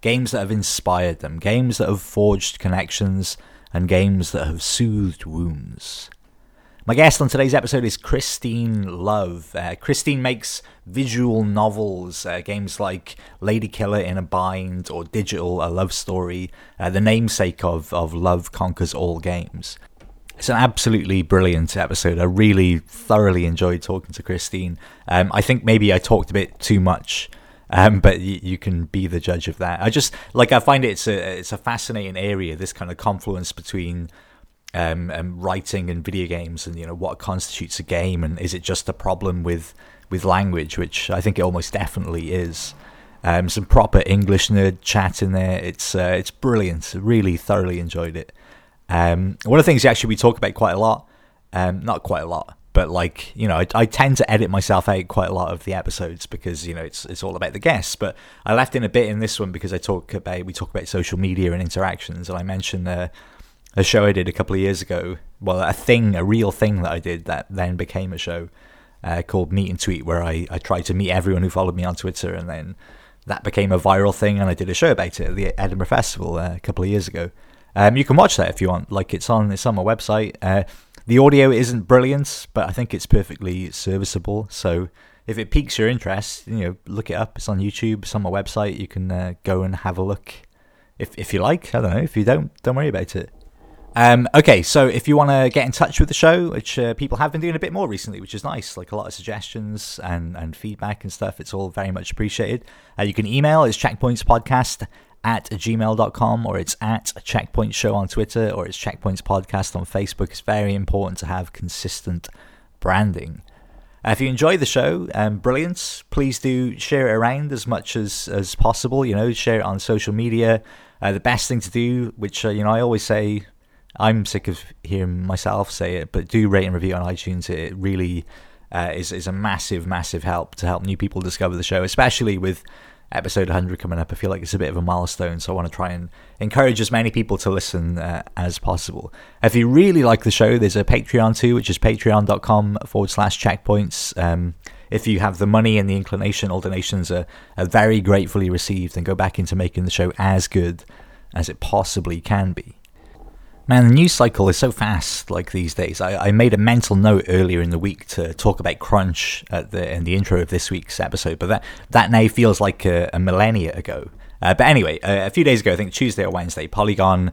games that have inspired them, games that have forged connections, and games that have soothed wounds. My guest on today's episode is Christine Love. Uh, Christine makes visual novels, uh, games like Lady Killer in a Bind or Digital, a love story, uh, the namesake of, of Love Conquers All Games. It's an absolutely brilliant episode. I really thoroughly enjoyed talking to Christine. Um, I think maybe I talked a bit too much, um, but y- you can be the judge of that. I just like I find it's a it's a fascinating area. This kind of confluence between um, um, writing and video games, and you know what constitutes a game, and is it just a problem with with language, which I think it almost definitely is. Um, some proper English nerd chat in there. It's uh, it's brilliant. Really thoroughly enjoyed it. Um, one of the things actually we talk about quite a lot, um, not quite a lot, but like you know, I, I, tend to edit myself out quite a lot of the episodes because you know it's it's all about the guests. But I left in a bit in this one because I talk about we talk about social media and interactions, and I mentioned a show I did a couple of years ago. Well, a thing, a real thing that I did that then became a show uh, called Meet and Tweet, where I, I tried to meet everyone who followed me on Twitter, and then that became a viral thing, and I did a show about it at the Edinburgh Festival uh, a couple of years ago. Um, you can watch that if you want. Like it's on it's on my website. Uh, the audio isn't brilliant, but I think it's perfectly serviceable. So if it piques your interest, you know, look it up. It's on YouTube. It's on my website. You can uh, go and have a look if if you like. I don't know. If you don't, don't worry about it. Um, okay, so if you want to get in touch with the show, which uh, people have been doing a bit more recently, which is nice, like a lot of suggestions and, and feedback and stuff, it's all very much appreciated. Uh, you can email, it's checkpointspodcast at gmail.com or it's at checkpoint show on Twitter or it's checkpoints podcast on Facebook. It's very important to have consistent branding. Uh, if you enjoy the show, um, brilliant. Please do share it around as much as, as possible. You know, share it on social media. Uh, the best thing to do, which uh, you know I always say I'm sick of hearing myself say it, but do rate and review on iTunes. It really uh, is is a massive, massive help to help new people discover the show, especially with episode 100 coming up. I feel like it's a bit of a milestone, so I want to try and encourage as many people to listen uh, as possible. If you really like the show, there's a Patreon too, which is patreon.com forward slash checkpoints. Um, if you have the money and the inclination, all donations are, are very gratefully received and go back into making the show as good as it possibly can be. Man, the news cycle is so fast like these days. I, I, made a mental note earlier in the week to talk about crunch the in the intro of this week's episode, but that that now feels like a, a millennia ago. Uh, but anyway, uh, a few days ago, I think Tuesday or Wednesday, Polygon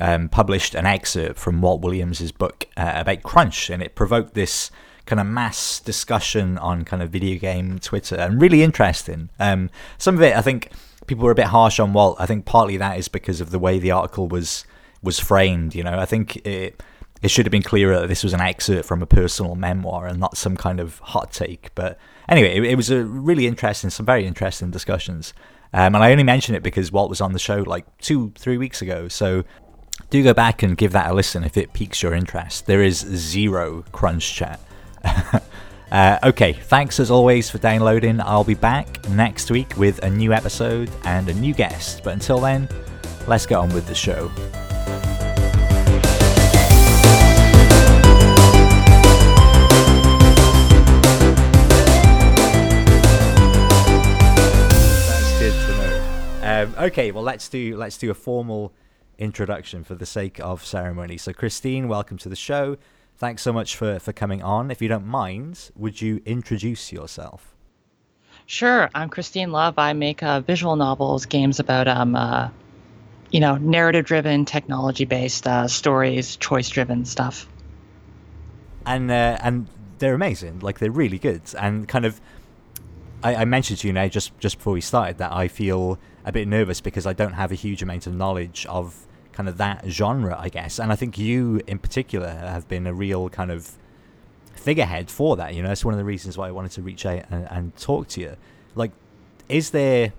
um, published an excerpt from Walt Williams's book uh, about crunch, and it provoked this kind of mass discussion on kind of video game Twitter, and really interesting. Um, some of it, I think, people were a bit harsh on Walt. I think partly that is because of the way the article was was framed. You know, I think it it should have been clearer that this was an excerpt from a personal memoir and not some kind of hot take. But anyway, it, it was a really interesting, some very interesting discussions. Um, and I only mention it because Walt was on the show like two, three weeks ago. So do go back and give that a listen if it piques your interest. There is zero crunch chat. uh, okay, thanks as always for downloading. I'll be back next week with a new episode and a new guest. But until then, let's get on with the show. Um, okay, well let's do let's do a formal introduction for the sake of ceremony. So, Christine, welcome to the show. Thanks so much for for coming on. If you don't mind, would you introduce yourself? Sure, I'm Christine Love. I make uh, visual novels, games about um, uh, you know, narrative-driven, technology-based uh, stories, choice-driven stuff. And uh, and they're amazing. Like they're really good. And kind of, I, I mentioned to you now just just before we started that I feel a bit nervous because I don't have a huge amount of knowledge of kind of that genre, I guess. And I think you, in particular, have been a real kind of figurehead for that. You know, that's one of the reasons why I wanted to reach out and, and talk to you. Like, is there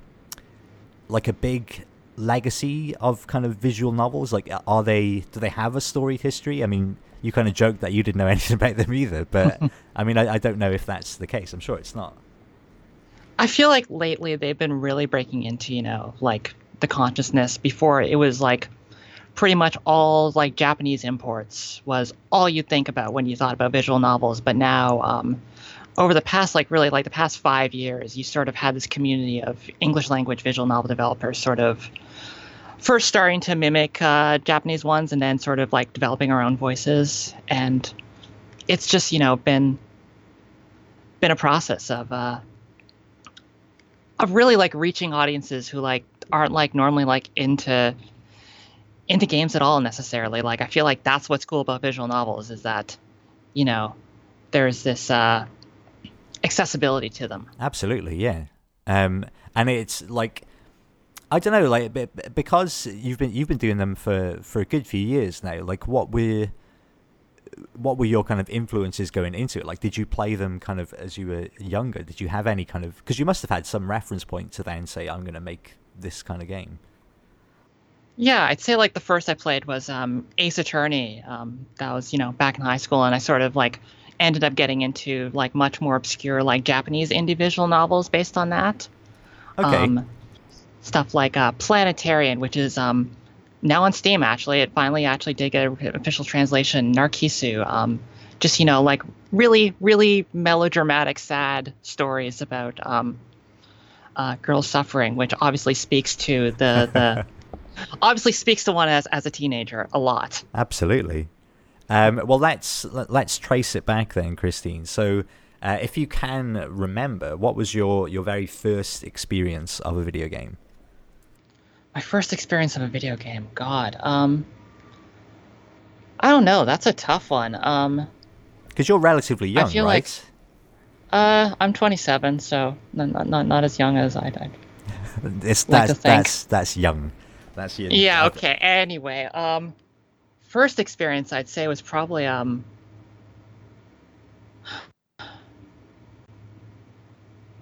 like a big legacy of kind of visual novels? Like, are they do they have a storied history? I mean, you kind of joked that you didn't know anything about them either, but I mean, I, I don't know if that's the case. I'm sure it's not. I feel like lately they've been really breaking into, you know, like the consciousness. Before it was like pretty much all like Japanese imports was all you think about when you thought about visual novels. But now, um, over the past like really like the past five years, you sort of had this community of English language visual novel developers sort of first starting to mimic uh, Japanese ones and then sort of like developing our own voices. And it's just you know been been a process of uh, of really like reaching audiences who like aren't like normally like into into games at all necessarily. Like I feel like that's what's cool about visual novels is that, you know, there's this uh, accessibility to them. Absolutely, yeah. Um, and it's like I don't know, like because you've been you've been doing them for for a good few years now. Like, what were what were your kind of influences going into it? Like, did you play them kind of as you were younger? Did you have any kind of because you must have had some reference point to then say, "I'm going to make this kind of game." Yeah, I'd say like the first I played was um, Ace Attorney. Um, that was you know back in high school, and I sort of like ended up getting into like much more obscure like Japanese indie visual novels based on that. Okay. Um, stuff like uh, Planetarian, which is um, now on Steam. Actually, it finally actually did get an official translation. Narcissu. Um, just you know like really really melodramatic, sad stories about um, uh, girls suffering, which obviously speaks to the the obviously speaks to one as as a teenager a lot. Absolutely. Um, well, let's let's trace it back then, Christine. So, uh, if you can remember, what was your your very first experience of a video game? My first experience of a video game, God, um, I don't know. That's a tough one. Um, because you're relatively young, I feel right? Like, uh, I'm 27, so not not, not as young as I'd, I'd it's, like that's, that's that's young. That's you. Yeah. Okay. Anyway, um, first experience I'd say was probably um.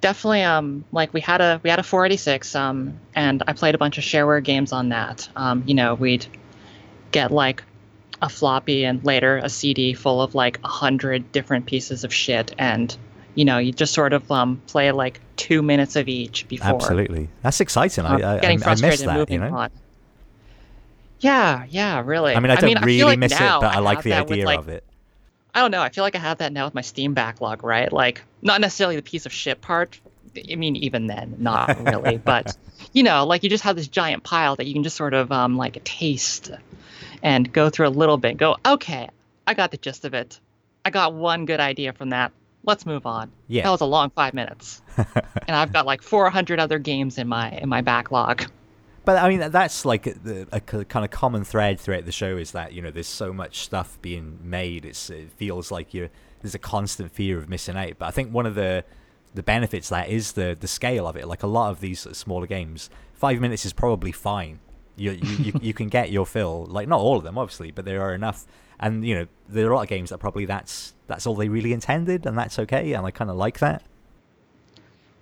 Definitely, um, like we had a we had a 486, um, and I played a bunch of shareware games on that. Um, you know, we'd get like a floppy and later a CD full of like a hundred different pieces of shit, and you know, you just sort of um, play like two minutes of each before. Absolutely, that's exciting. Um, I, I, getting frustrated I, I that, you know? on. Yeah, yeah, really. I mean, I don't mean, really I like miss it, but I, like the idea like, of it. I don't know. I feel like I have that now with my Steam backlog, right? Like, not necessarily the piece of shit part. I mean, even then, not really. but you know, like you just have this giant pile that you can just sort of um, like taste and go through a little bit. Go, okay, I got the gist of it. I got one good idea from that. Let's move on. Yeah, that was a long five minutes, and I've got like 400 other games in my in my backlog. But I mean, that's like a, a, kind of common thread throughout the show is that you know there's so much stuff being made. It's it feels like you there's a constant fear of missing out. But I think one of the the benefits that is the the scale of it. Like a lot of these uh, smaller games, five minutes is probably fine. You you, you, you can get your fill. Like not all of them, obviously, but there are enough. And you know there are a lot of games that probably that's that's all they really intended, and that's okay. And I kind of like that.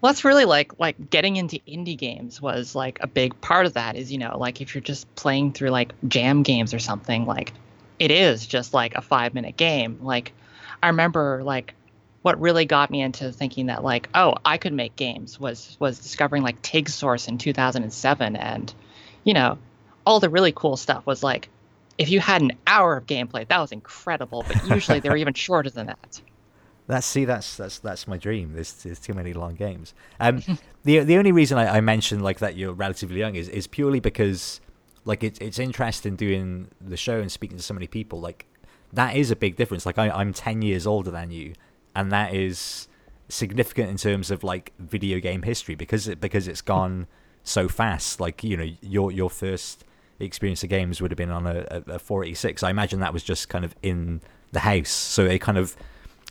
Well, that's really like like getting into indie games was like a big part of that. Is you know like if you're just playing through like jam games or something, like it is just like a five minute game. Like I remember like what really got me into thinking that like oh I could make games was was discovering like TIG Source in 2007 and you know all the really cool stuff was like if you had an hour of gameplay that was incredible but usually they were even shorter than that that's see, that's that's that's my dream. There's, there's too many long games. Um, the the only reason I, I mentioned like that you're relatively young is is purely because like it's it's interesting doing the show and speaking to so many people. Like that is a big difference. Like I, I'm ten years older than you, and that is significant in terms of like video game history because it because it's gone so fast. Like you know your your first experience of games would have been on a, a, a 486. I imagine that was just kind of in the house, so it kind of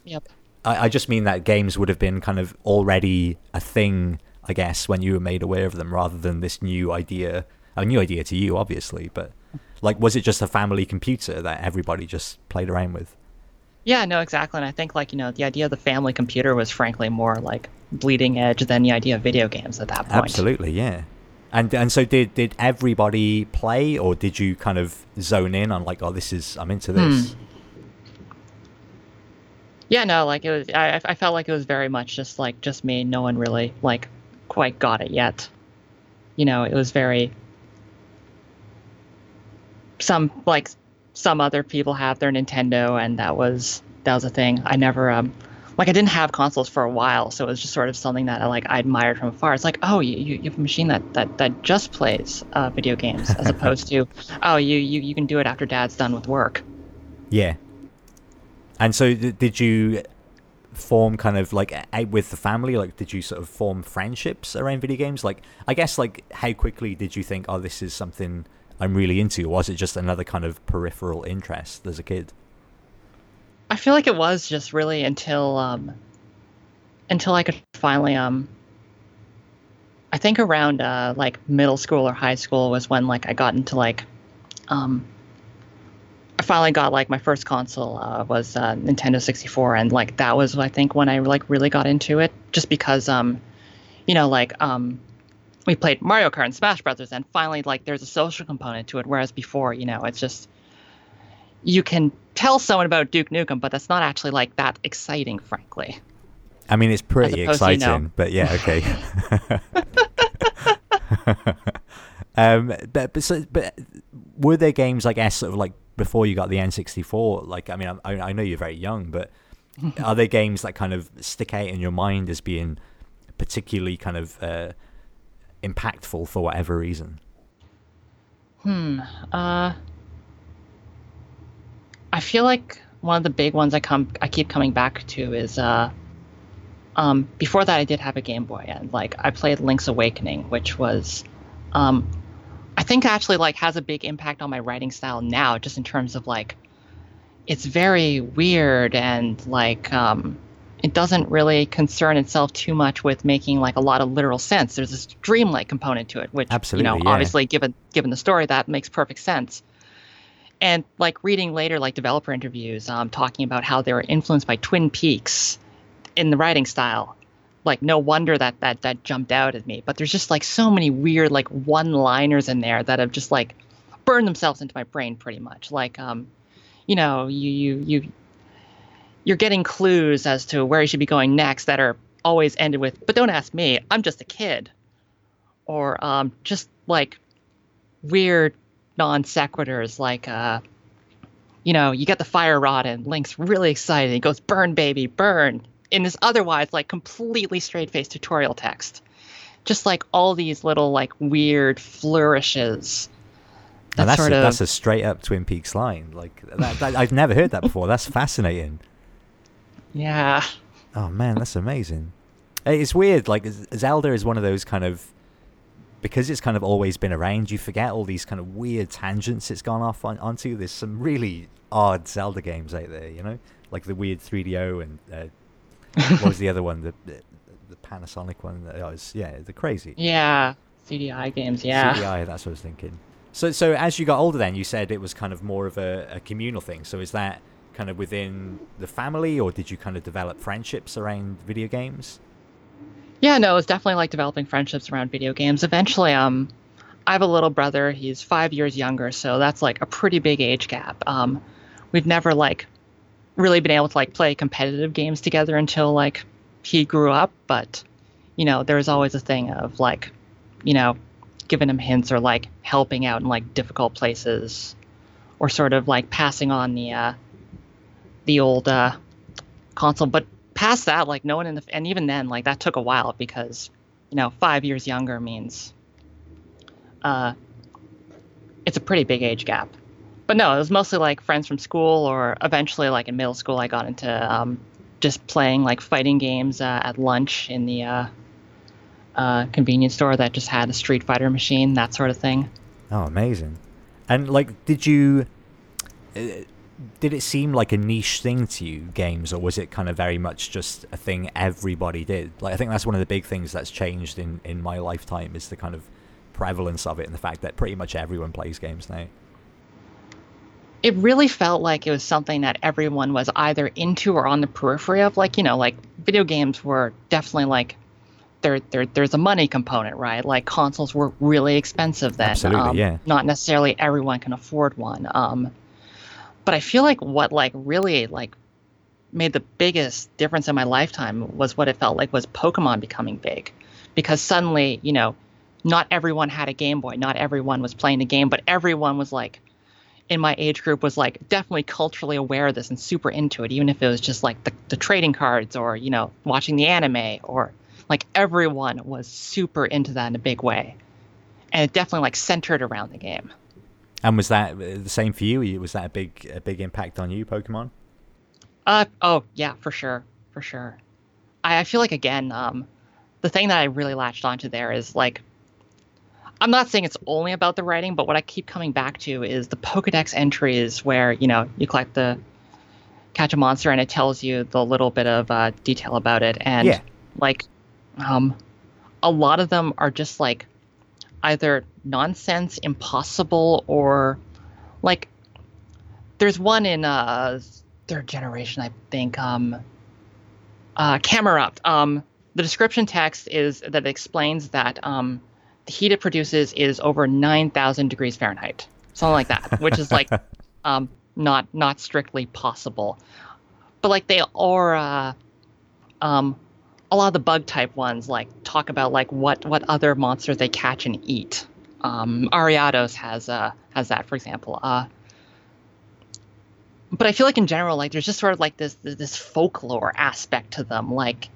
yep I, I just mean that games would have been kind of already a thing, I guess, when you were made aware of them, rather than this new idea. A new idea to you, obviously, but like, was it just a family computer that everybody just played around with? Yeah, no, exactly. And I think like you know the idea of the family computer was frankly more like bleeding edge than the idea of video games at that point. Absolutely, yeah. And and so did did everybody play, or did you kind of zone in on like, oh, this is I'm into this? Hmm. Yeah, no, like it was. I I felt like it was very much just like just me. No one really like quite got it yet. You know, it was very. Some like some other people have their Nintendo, and that was that was a thing. I never um like I didn't have consoles for a while, so it was just sort of something that I like I admired from afar. It's like, oh, you, you you have a machine that that, that just plays uh, video games, as opposed to, oh, you, you you can do it after Dad's done with work. Yeah. And so, d- did you form kind of like out with the family? Like, did you sort of form friendships around video games? Like, I guess, like, how quickly did you think, oh, this is something I'm really into? Or was it just another kind of peripheral interest as a kid? I feel like it was just really until um, until I could finally um. I think around uh, like middle school or high school was when like I got into like um, I finally got like my first console uh, was uh, Nintendo 64, and like that was I think when I like really got into it, just because um, you know like um, we played Mario Kart and Smash Brothers, and finally like there's a social component to it, whereas before you know it's just you can tell someone about Duke Nukem, but that's not actually like that exciting, frankly. I mean, it's pretty exciting, you know. but yeah, okay. um, but but, so, but were there games like S sort of like before you got the N64? Like, I mean, I, I know you're very young, but are there games that kind of stick out in your mind as being particularly kind of uh, impactful for whatever reason? Hmm. Uh, I feel like one of the big ones I come I keep coming back to is uh, um, before that I did have a Game Boy and like I played Link's Awakening, which was um, I think actually like has a big impact on my writing style now, just in terms of like it's very weird and like um, it doesn't really concern itself too much with making like a lot of literal sense. There's this dreamlike component to it, which Absolutely, you know yeah. obviously given given the story that makes perfect sense. And like reading later like developer interviews, um, talking about how they were influenced by Twin Peaks in the writing style like no wonder that that that jumped out at me. But there's just like so many weird like one liners in there that have just like burned themselves into my brain pretty much. Like um you know you you you you're getting clues as to where you should be going next that are always ended with but don't ask me i'm just a kid. Or um just like weird non sequiturs like uh you know you get the fire rod and link's really excited he goes burn baby burn in this otherwise like completely straight faced tutorial text. Just like all these little like weird flourishes. That that's sort a, of... that's a straight up Twin Peaks line. Like that, that, I've never heard that before. That's fascinating. Yeah. Oh man, that's amazing. It's weird. Like Zelda is one of those kind of because it's kind of always been around. You forget all these kind of weird tangents it's gone off on, onto. There's some really odd Zelda games out there. You know, like the weird 3DO and uh, what was the other one? The, the, the Panasonic one. That was yeah, the crazy. Yeah, CDI games. Yeah. CDI. That's what I was thinking. So so as you got older, then you said it was kind of more of a, a communal thing. So is that kind of within the family, or did you kind of develop friendships around video games? Yeah, no, it was definitely like developing friendships around video games. Eventually, um, I have a little brother. He's five years younger, so that's like a pretty big age gap. Um, we've never like really been able to like play competitive games together until like he grew up but you know there was always a thing of like you know giving him hints or like helping out in like difficult places or sort of like passing on the uh the old uh console. But past that like no one in the and even then like that took a while because you know five years younger means uh it's a pretty big age gap but no, it was mostly like friends from school, or eventually, like in middle school, I got into um, just playing like fighting games uh, at lunch in the uh, uh, convenience store that just had a Street Fighter machine, that sort of thing. Oh, amazing! And like, did you? Uh, did it seem like a niche thing to you, games, or was it kind of very much just a thing everybody did? Like, I think that's one of the big things that's changed in in my lifetime is the kind of prevalence of it and the fact that pretty much everyone plays games now it really felt like it was something that everyone was either into or on the periphery of. Like, you know, like video games were definitely like there, there there's a money component, right? Like consoles were really expensive then. Absolutely, um, yeah. Not necessarily everyone can afford one. Um, but I feel like what like really like made the biggest difference in my lifetime was what it felt like was Pokemon becoming big, because suddenly you know, not everyone had a Game Boy, not everyone was playing the game, but everyone was like in my age group was like definitely culturally aware of this and super into it, even if it was just like the, the trading cards or, you know, watching the anime or like everyone was super into that in a big way. And it definitely like centered around the game. And was that the same for you? Was that a big a big impact on you, Pokemon? Uh oh yeah, for sure, for sure. I, I feel like again, um, the thing that I really latched onto there is like I'm not saying it's only about the writing, but what I keep coming back to is the Pokedex entries where, you know, you collect the catch a monster and it tells you the little bit of uh, detail about it. And Yeah. like um a lot of them are just like either nonsense, impossible, or like there's one in uh third generation, I think, um uh Camerupt. Um the description text is that explains that um heat it produces is over 9,000 degrees Fahrenheit, something like that, which is like um, not not strictly possible. But like they are, uh, um, a lot of the bug type ones like talk about like what what other monsters they catch and eat. Um, Ariados has uh, has that, for example. Uh, but I feel like in general, like there's just sort of like this this folklore aspect to them, like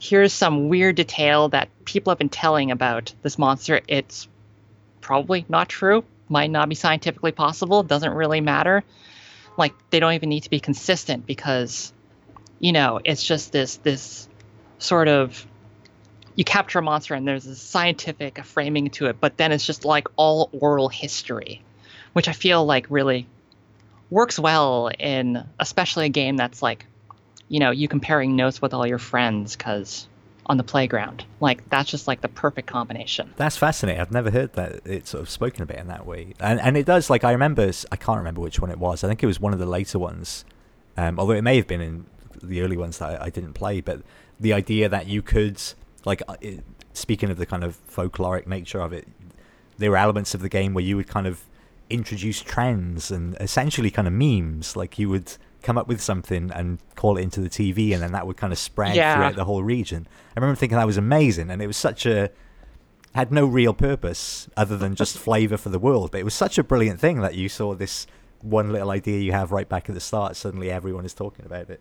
here's some weird detail that people have been telling about this monster. It's probably not true, might not be scientifically possible, doesn't really matter. Like they don't even need to be consistent because you know, it's just this this sort of you capture a monster and there's a scientific framing to it, but then it's just like all oral history, which I feel like really works well in especially a game that's like you know, you comparing notes with all your friends because on the playground. Like that's just like the perfect combination. That's fascinating. I've never heard that it's sort of spoken about in that way, and and it does. Like I remember, I can't remember which one it was. I think it was one of the later ones, um, although it may have been in the early ones that I, I didn't play. But the idea that you could, like, uh, it, speaking of the kind of folkloric nature of it, there were elements of the game where you would kind of introduce trends and essentially kind of memes. Like you would come up with something and call it into the TV, and then that would kind of spread Yeah. throughout the whole region. I remember thinking that was amazing, and it was such a had no real purpose other than just flavor for the world. But it was such a brilliant thing that you saw this one little idea you have right back at the start. Suddenly, everyone is talking about it.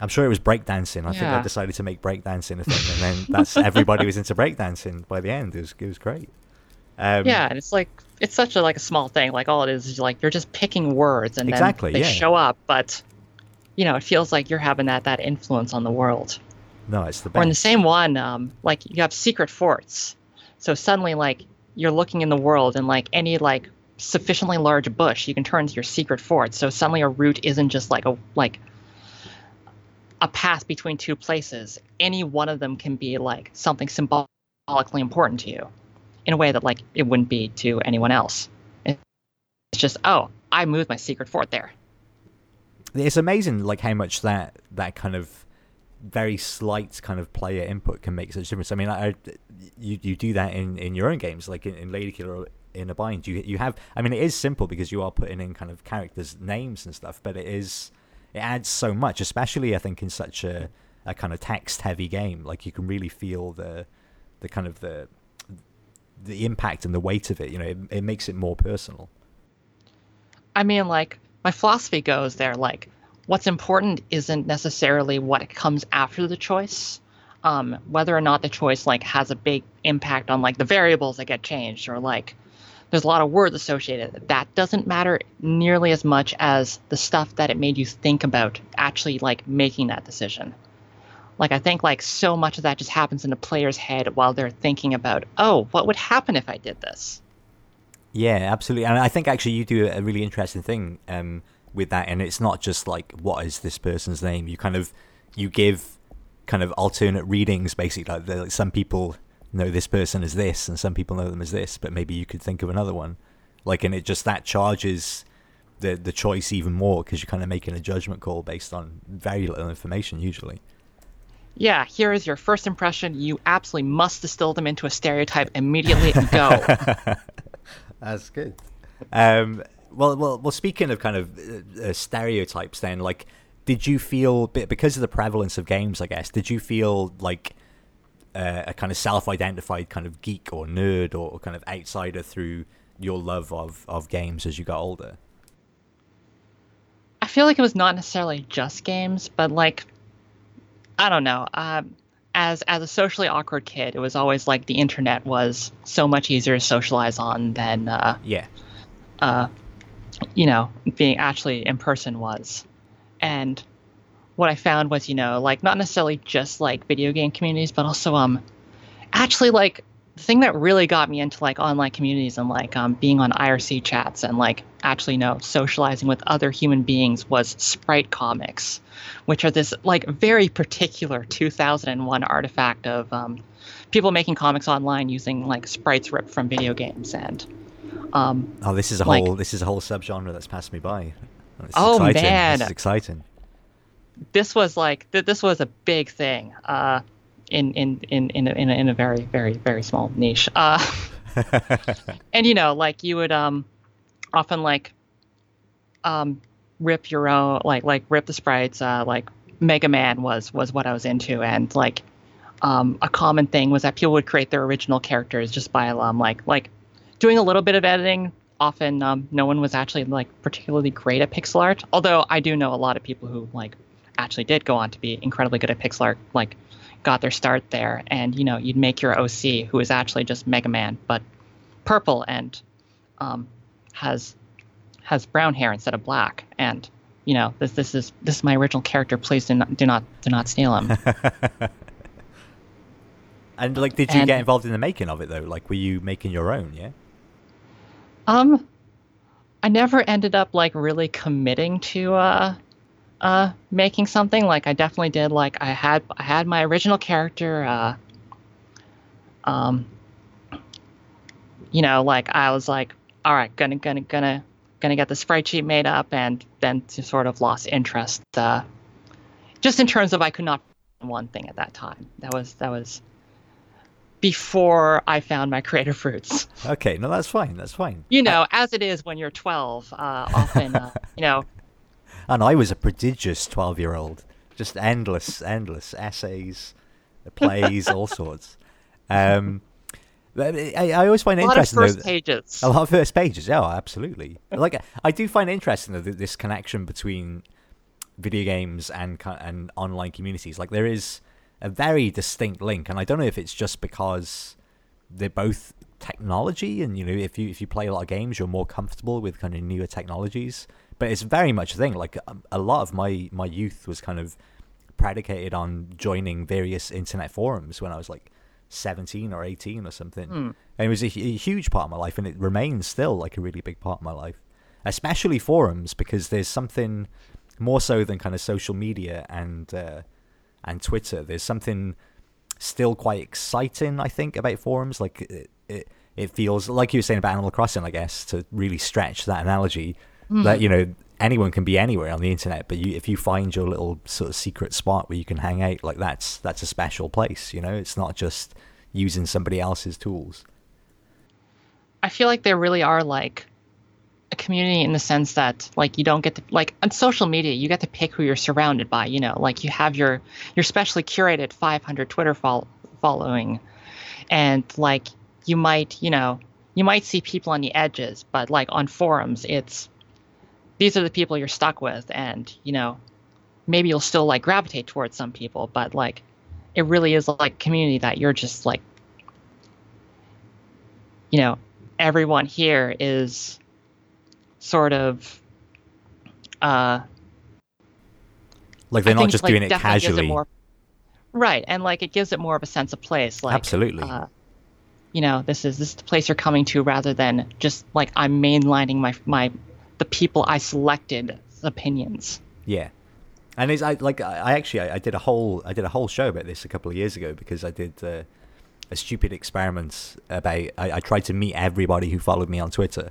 I'm sure it was breakdancing. I think I decided to make breakdancing a thing, and then that's everybody was into breakdancing by the end. It was it was great. Um, yeah, and it's like it's such a like a small thing. Like all it is is like you're just picking words and Exactly, then they yeah. show up, but you know, it feels like you're having that that influence on the world. No, it's the best. Or in the same one, um, like you have secret forts. So suddenly, like you're looking in the world, and like any like sufficiently large bush, you can turn to your secret fort. So suddenly, a route isn't just like a like a path between two places. Any one of them can be like something symbolically important to you, in a way that like it wouldn't be to anyone else. It's just oh, I moved my secret fort there. it's amazing like how much that that kind of very slight kind of player input can make such a difference. I mean, I, I- you you do that in, in your own games, like in, in Lady Killer in a bind. You you have. I mean, it is simple because you are putting in kind of characters' names and stuff, but it is it adds so much, especially I think in such a a kind of text heavy game. Like you can really feel the the kind of the the impact and the weight of it. You know, it, it makes it more personal. I mean, like, my philosophy goes there, like, what's important isn't necessarily what comes after the choice. Um, whether or not the choice, like, has a big impact on, like, the variables that get changed, or, like, there's a lot of words associated. That doesn't matter nearly as much as the stuff that it made you think about actually, like, making that decision. Like, I think, like, so much of that just happens in the player's head while they're thinking about, oh, what would happen if I did this? Yeah, absolutely. And I think actually you do a really interesting thing um, with that, and it's not just like what is this person's name. You kind of you give kind of alternate readings, basically. Like, like some people know this person as this, and some people know them as this, but maybe you could think of another one. Like, and it just that charges the the choice even more because you're kind of making a judgment call based on very little information usually. Yeah, here is your first impression. You absolutely must distill them into a stereotype immediately and go. That's good. Um, well, well, well. Speaking of kind of uh, uh, stereotypes, then, like, did you feel because of the prevalence of games? I guess did you feel like uh, a kind of self-identified kind of geek or nerd or kind of outsider through your love of of games as you got older? I feel like it was not necessarily just games, but like I don't know. Um, as as a socially awkward kid, it was always like the internet was so much easier to socialize on than uh, yeah, uh, you know, being actually in person was. And what I found was, you know, like not necessarily just like video game communities, but also um, actually like the thing that really got me into like online communities and like um, being on IRC chats and like actually no, socializing with other human beings was Sprite comics, which are this like very particular 2001 artifact of um, people making comics online using like sprites ripped from video games and. Um, oh, this is a like, whole this is a whole subgenre that's passed me by. oh exciting. man, this is exciting. This was like th- this was a big thing. Uh, in in in in a, in a, in a very very very small niche. Uh, and you know, like you would um often like um rip your own like like rip the sprites. Uh, like Mega Man was was what I was into, and like um, a common thing was that people would create their original characters just by um like like doing a little bit of editing. Often, um, no one was actually like particularly great at pixel art. Although I do know a lot of people who like actually did go on to be incredibly good at pixel art. Like got their start there. And you know, you'd make your OC, who is actually just Mega Man, but purple and um, has has brown hair instead of black. And you know, this this is this is my original character. Please do not do not do not steal him. and like, did you and, get involved in the making of it though? Like, were you making your own? Yeah. Um, I never ended up like really committing to uh uh, making something. Like I definitely did. Like I had I had my original character. Uh, um, you know, like I was like, all right, gonna gonna gonna gonna get the sprite sheet made up, and then sort of lost interest. Uh, just in terms of I could not one thing at that time. That was that was before I found my creative roots. Okay, no, that's fine. That's fine. You know, as it is when you're 12, uh, often, uh, you know, and I was a prodigious twelve-year-old, just endless, endless essays, plays, all sorts. Um, I, I, always find it interesting. A lot of first pages. A lot of first pages. Oh, absolutely. like I do find it interesting though, this connection between video games and and online communities. Like there is a very distinct link, and I don't know if it's just because they're both technology, and you know, if you if you play a lot of games, you're more comfortable with kind of newer technologies but it's very much a thing. Like um, a lot of my my youth was kind of predicated on joining various internet forums when I was like 17 or 18 or something. Mm. And it was a, a, huge part of my life, and it remains still like a really big part of my life, especially forums because there's something more so than kind of social media and uh, and Twitter. There's something still quite exciting, I think, about forums. Like it, it, it feels like you were saying about Animal Crossing, I guess, to really stretch that analogy mm. that you know anyone can be anywhere on the internet but you if you find your little sort of secret spot where you can hang out like that's that's a special place you know? It's not just using somebody else's tools. I feel like there really are like a community in the sense that like you don't get to like on social media you get to pick who you're surrounded by you know? Like you have your your specially curated 500 twitter fol- following. And like you might you know you might see people on the edges but like on forums it's these are the people you're stuck with and you know maybe you'll still like gravitate towards some people but like it really is like community that you're just like you know everyone here is sort of uh like they're not just like, doing it casually it more, right and like it gives it more of a sense of place like absolutely. uh, you know this is this is the place you're coming to rather than just like i'm mainlining my my the people I selected opinions. Yeah, and it's I like I actually I, I, did a whole I did a whole show about this a couple of years ago because I did uh, a stupid experiment about I, I, tried to meet everybody who followed me on Twitter,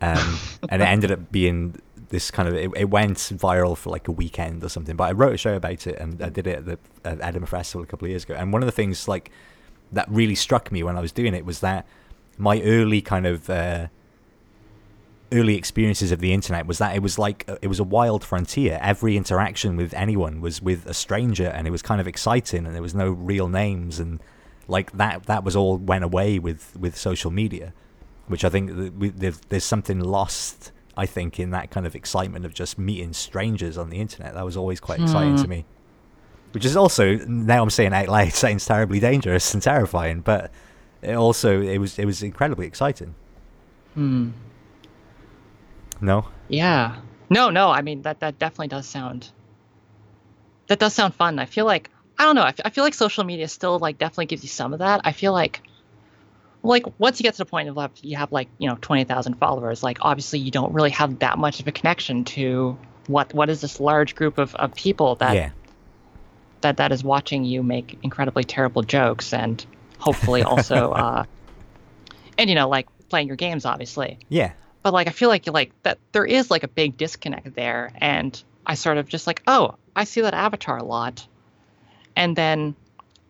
um, and it ended up being this kind of it, it, went viral for like a weekend or something. But I wrote a show about it and I did it at the at Edinburgh Festival a couple of years ago. And one of the things like that really struck me when I was doing it was that my early kind of uh, early experiences of the internet was that it was like it was a wild frontier. Every interaction with anyone was with a stranger, and it was kind of exciting, and there was no real names, and like that that was all went away with with social media, which I think there's, there's something lost. I think in that kind of excitement of just meeting strangers on the internet, that was always quite exciting to hmm. me. Which is also now I'm saying out loud sounds terribly dangerous and terrifying, but it also it was it was incredibly exciting. Hmm. No. Yeah. No, no. I mean that that definitely does sound. That does sound fun. I feel like I don't know. I, f- I feel like social media still like definitely gives you some of that. I feel like like once you get to the point of like you have like you know 20,000 followers like obviously you don't really have that much of a connection to what what is this large group of, of people that yeah. that that is watching you make incredibly terrible jokes and hopefully also uh and you know like playing your games obviously yeah but like I feel like like that there is like a big disconnect there, and I sort of just like oh I see that avatar a lot, and then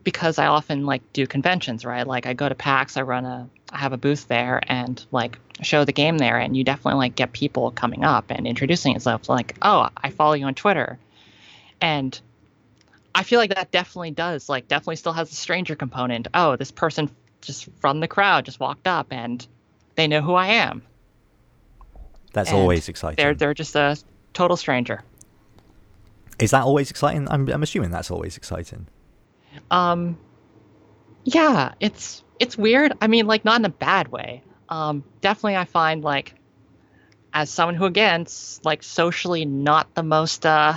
because I often like do conventions right like I go to PAX I run a I have a booth there and like show the game there and you definitely like get people coming up and introducing themselves like oh I follow you on Twitter, and I feel like that definitely does like definitely still has a stranger component. Oh, this person just from the crowd just walked up and they know who I am. That's always exciting. They're they're just a total stranger. Is that always exciting? I'm I'm assuming that's always exciting. Um, yeah, it's it's weird. I mean, like not in a bad way. Um, definitely, I find like as someone who again, like socially not the most uh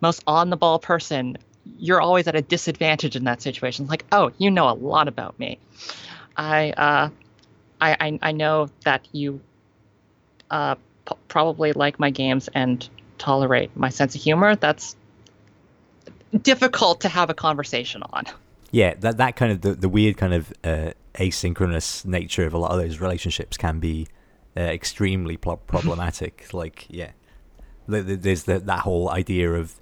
most on the ball person, you're always at a disadvantage in that situation. Like, oh, you know a lot about me. I uh, I I, I know that you uh, p- probably like my games and tolerate my sense of humor, that's difficult to have a conversation on. Yeah, that that kind of the, the weird kind of uh, asynchronous nature of a lot of those relationships can be uh, extremely pro- problematic. like, yeah, there's the, that whole idea of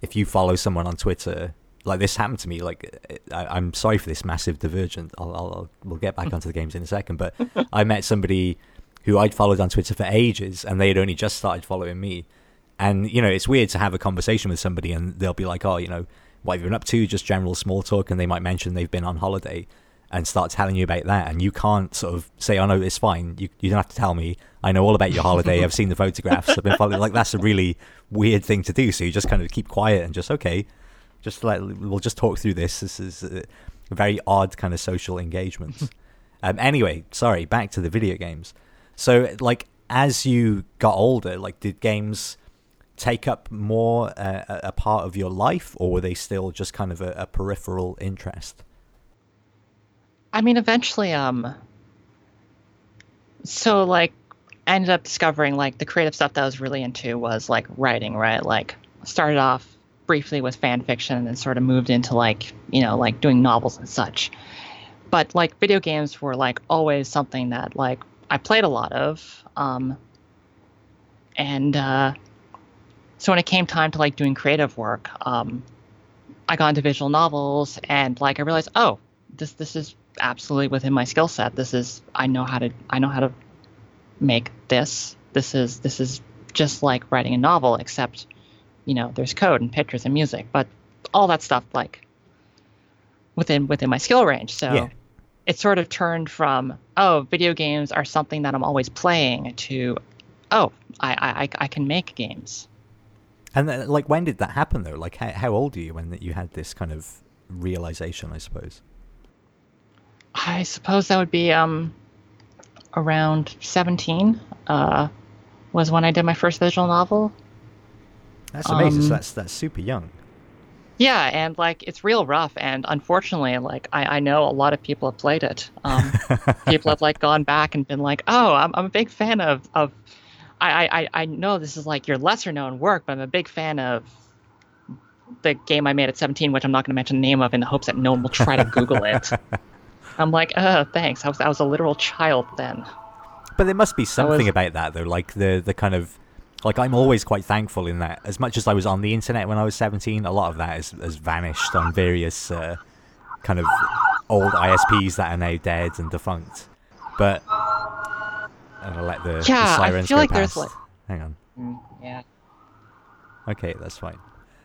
if you follow someone on Twitter, like this happened to me. Like, I, am sorry for this massive divergent. I'll, I'll, we'll get back onto the games in a second, but I met somebody who I'd followed on Twitter for ages, and they had only just started following me. And you know, it's weird to have a conversation with somebody, and they'll be like, "Oh, you know, what have you been up to?" Just general small talk, and they might mention they've been on holiday, and start telling you about that. And you can't sort of say, "Oh no, it's fine." You you don't have to tell me. I know all about your holiday. I've seen the photographs. I've been following. Like that's a really weird thing to do. So you just kind of keep quiet and just okay, just like we'll just talk through this. This is a very odd kind of social engagement. um, anyway, sorry. Back to the video games. So, like, as you got older, like, did games take up more uh, a part of your life, or were they still just kind of a, a peripheral interest? I mean, eventually, um, so like, I ended up discovering like the creative stuff that I was really into was like writing, right? Like, started off briefly with fan fiction and then sort of moved into like, you know, like doing novels and such. But like, video games were like always something that like I played a lot of. Um, and uh, so when it came time to like doing creative work, um, I got into visual novels and like I realized, oh, this this is absolutely within my skill set. This is I know how to I know how to make this. This is this is just like writing a novel, except you know there's code and pictures and music, but all that stuff like within within my skill range. So yeah it sort of turned from oh video games are something that i'm always playing to oh i i, I can make games. And uh, like when did that happen though? Like how, how old are you when you had this kind of realization i suppose? I suppose that would be um around 17 uh was when i did my first visual novel. That's amazing. Um, so that's that's super young yeah, and like it's real rough, and unfortunately, like I, I know a lot of people have played it. Um, people have like gone back and been like, "Oh, I'm, I'm a big fan of of." I, I I know this is like your lesser known work, but I'm a big fan of the game I made at 17, which I'm not going to mention the name of, in the hopes that no one will try to Google it. I'm like, uh, thanks. I was I was a literal child then. But there must be something was, about that though, like the the kind of Like I'm always quite thankful in that. As much as I was on the internet when I was 17, a lot of that has, has vanished on various uh, kind of old ISPs that are now dead and defunct. But and I'm gonna let the, the Yeah, I sirens feel go like there's, like- Hang on. Mm, yeah. Okay, that's fine.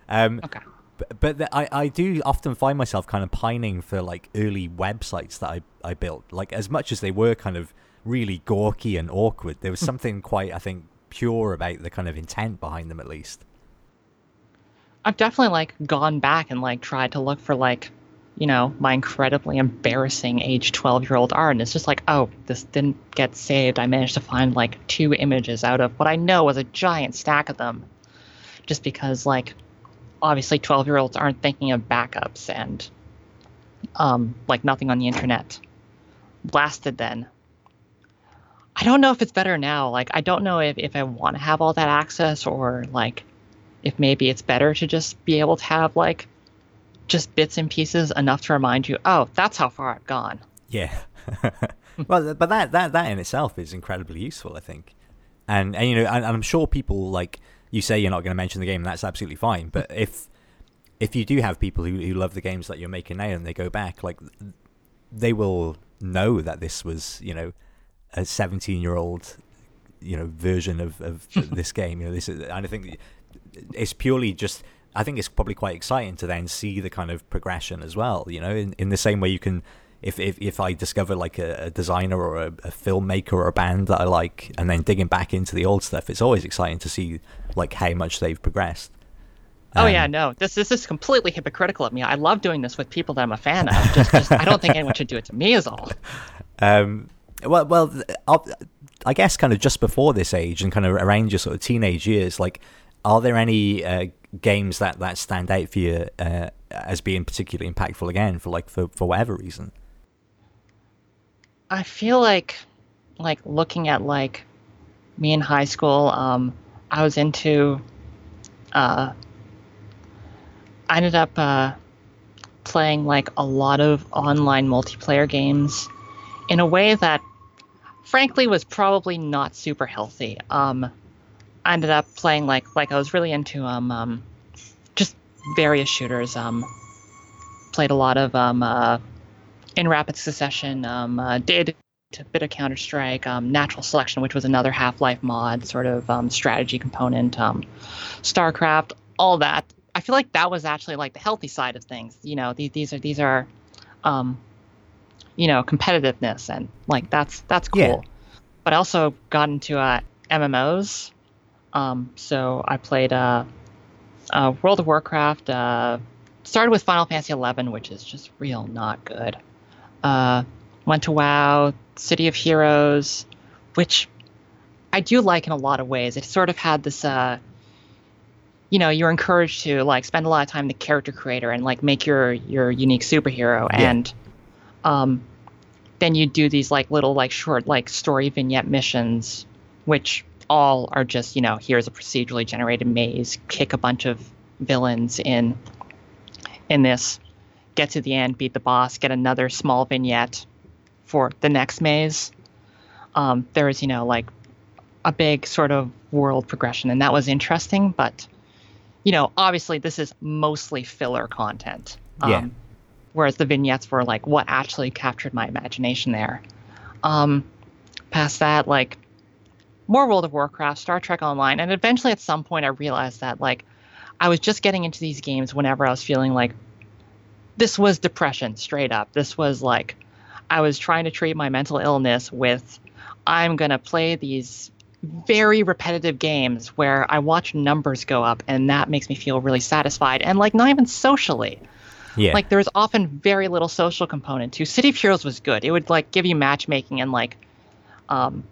Um, Okay. but but the, I, I do often find myself kind of pining for like early websites that I, I built. Like as much as they were kind of really gawky and awkward, there was something quite I think pure about the kind of intent behind them at least. I've definitely like gone back and like tried to look for like, you know, my incredibly embarrassing age 12 year old art. And it's just like, oh, this didn't get saved. I managed to find like two images out of what I know was a giant stack of them. Just because like, obviously 12 year olds aren't thinking of backups and um, like nothing on the internet. Blasted then. I don't know if it's better now. Like, I don't know if, if I want to have all that access or like if maybe it's better to just be able to have like just bits and pieces enough to remind you, oh, that's how far I've gone. Yeah. well, but that, that that in itself is incredibly useful, I think. And and you know, and, and I'm sure people like you say you're not going to mention the game, and that's absolutely fine. But if if you do have people who, who love the games that you're making now and they go back, like they will know that this was, you know, a 17 year old, you know, version of, of this game. You know, this is, and I think it's purely just. I think it's probably quite exciting to then see the kind of progression as well. You know, in, in the same way you can, if if, if I discover like a, a designer or a, a filmmaker or a band that I like, and then digging back into the old stuff, it's always exciting to see like how much they've progressed. Oh Um, yeah, no, this this is completely hypocritical of me. I love doing this with people that I'm a fan of. Just, just I don't think anyone should do it to me. Is all. Um, well, well, I guess kind of just before this age and kind of around your sort of teenage years, like, are there any uh, games that, that stand out for you uh, as being particularly impactful again for like for, for whatever reason? I feel like, like looking at like me in high school, um, I was into. Uh, I ended up uh, playing like a lot of online multiplayer games in a way that, frankly, was probably not super healthy. Um, I ended up playing like like I was really into um, um just various shooters. Um, played a lot of um uh, in rapid succession. Um, uh, did a bit of Counter Strike, um, Natural Selection, which was another Half Life mod, sort of um, strategy component, um, StarCraft, all that. I feel like that was actually like the healthy side of things. You know, these, these are these are, um, you know, competitiveness and like that's that's cool. Yeah. But I also got into uh, MMOs. Um, so I played uh, uh, World of Warcraft. Uh, started with Final Fantasy XI, which is just real not good. Uh, went to WoW, City of Heroes, which I do like in a lot of ways. It sort of had this, uh, you know, you're encouraged to like spend a lot of time in the character creator and like make your your unique superhero, Yeah. and um, then you do these like little like short like story vignette missions, which all are just you know here's a procedurally generated maze, kick a bunch of villains in in this, get to the end, beat the boss, get another small vignette for the next maze. Um, there was, you know, like a big sort of world progression, and that was interesting. But, you know, obviously this is mostly filler content. Um, Yeah. Whereas the vignettes were like what actually captured my imagination there. Um, past that, like more World of Warcraft, Star Trek Online, and eventually at some point I realized that like I was just getting into these games whenever I was feeling like this was depression straight up. This was like I was trying to treat my mental illness with I'm going to play these very repetitive games where I watch numbers go up and that makes me feel really satisfied and like not even socially. Yeah. Like there was often very little social component to City of Heroes was good. It would like give you matchmaking and like um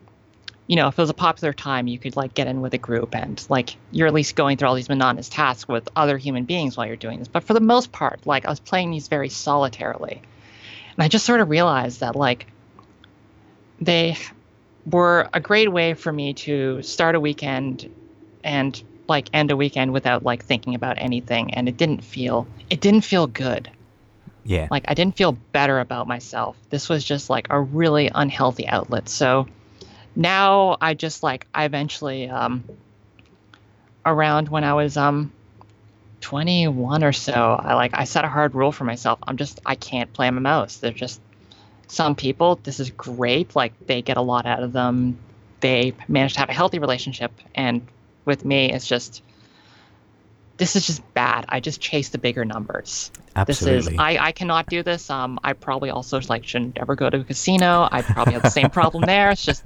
you know, if it was a popular time, you could like get in with a group and like you're at least going through all these monotonous tasks with other human beings while you're doing this. But for the most part, like I was playing these very solitarily. And I just sort of realized that like they were a great way for me to start a weekend and like end a weekend without like thinking about anything and it didn't feel it didn't feel good yeah. like i didn't feel better about myself this was just like a really unhealthy outlet so now i just like i eventually um around when I was um 21 or so, I like I set a hard rule for myself. I'm just I can't play MMOs. They're just some people. This is great. Like they get a lot out of them. They manage to have a healthy relationship, and with me, it's just this is just bad. I just chase the bigger numbers. Absolutely. This is I, I cannot do this. Um, I probably also like shouldn't ever go to a casino. I probably have the same problem there. It's just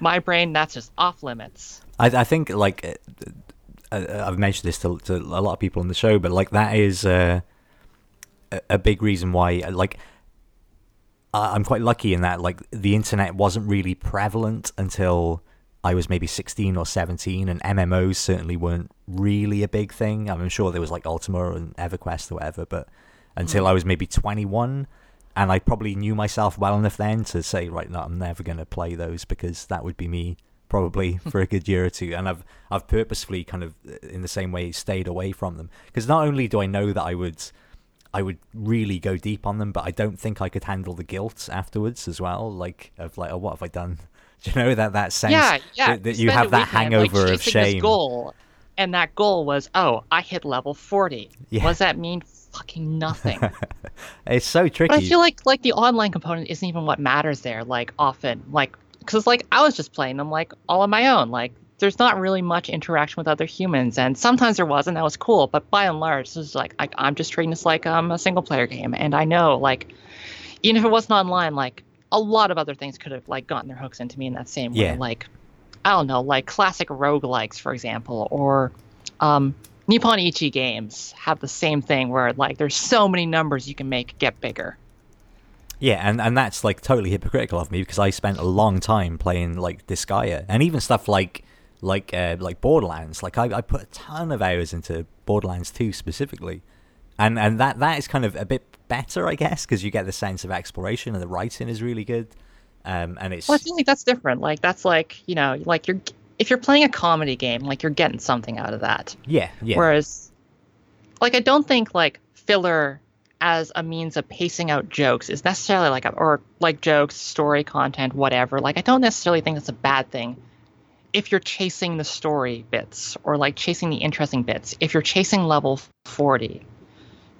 my brain. That's just off limits. I, I think like uh, I've mentioned this to, to, a lot of people on the show, but like that is uh, a big reason why like I'm quite lucky in that like the internet wasn't really prevalent until I was maybe 16 or 17, and MMOs certainly weren't really a big thing. I'm sure there was like Ultima and EverQuest or whatever, but until mm. I was maybe 21, and I probably knew myself well enough then to say, right, no, I'm never going to play those because that would be me probably for a good year or two. And I've I've purposefully kind of uh, in the same way stayed away from them because not only do I know that I would I would really go deep on them, but I don't think I could handle the guilt afterwards as well. Like of like, oh, what have I done? Do you know that that sense? Yeah, yeah. That, that you have that hangover like, of shame. goal, and that goal was, oh, I hit level forty. Yeah. What does that mean? Fucking nothing. it's so tricky. But I feel like like the online component isn't even what matters there. Like often, like because like I was just playing them like all on my own. Like there's not really much interaction with other humans, and sometimes there was, and that was cool. But by and large, this is like I, I'm just treating this like um, a single player game, and I know like even if it wasn't online, like a lot of other things could have like gotten their hooks into me in that same way. Yeah. Like I don't know, like classic roguelikes, for example, or um, Nippon Ichi games have the same thing where like there's so many numbers you can make get bigger. Yeah, and, and that's like totally hypocritical of me because I spent a long time playing like Disgaea and even stuff like like uh, like Borderlands. Like I, I put a ton of hours into Borderlands 2 specifically, and and that that is kind of a bit better, I guess, because you get the sense of exploration and the writing is really good. Um, and it's well, I feel like that's different. Like that's like you know, like you're if you're playing a comedy game, like you're getting something out of that. Yeah, yeah. Whereas, like I don't think like filler as a means of pacing out jokes is necessarily like a, or like jokes, story content, whatever. Like I don't necessarily think that's a bad thing if you're chasing the story bits or like chasing the interesting bits. If you're chasing level 40,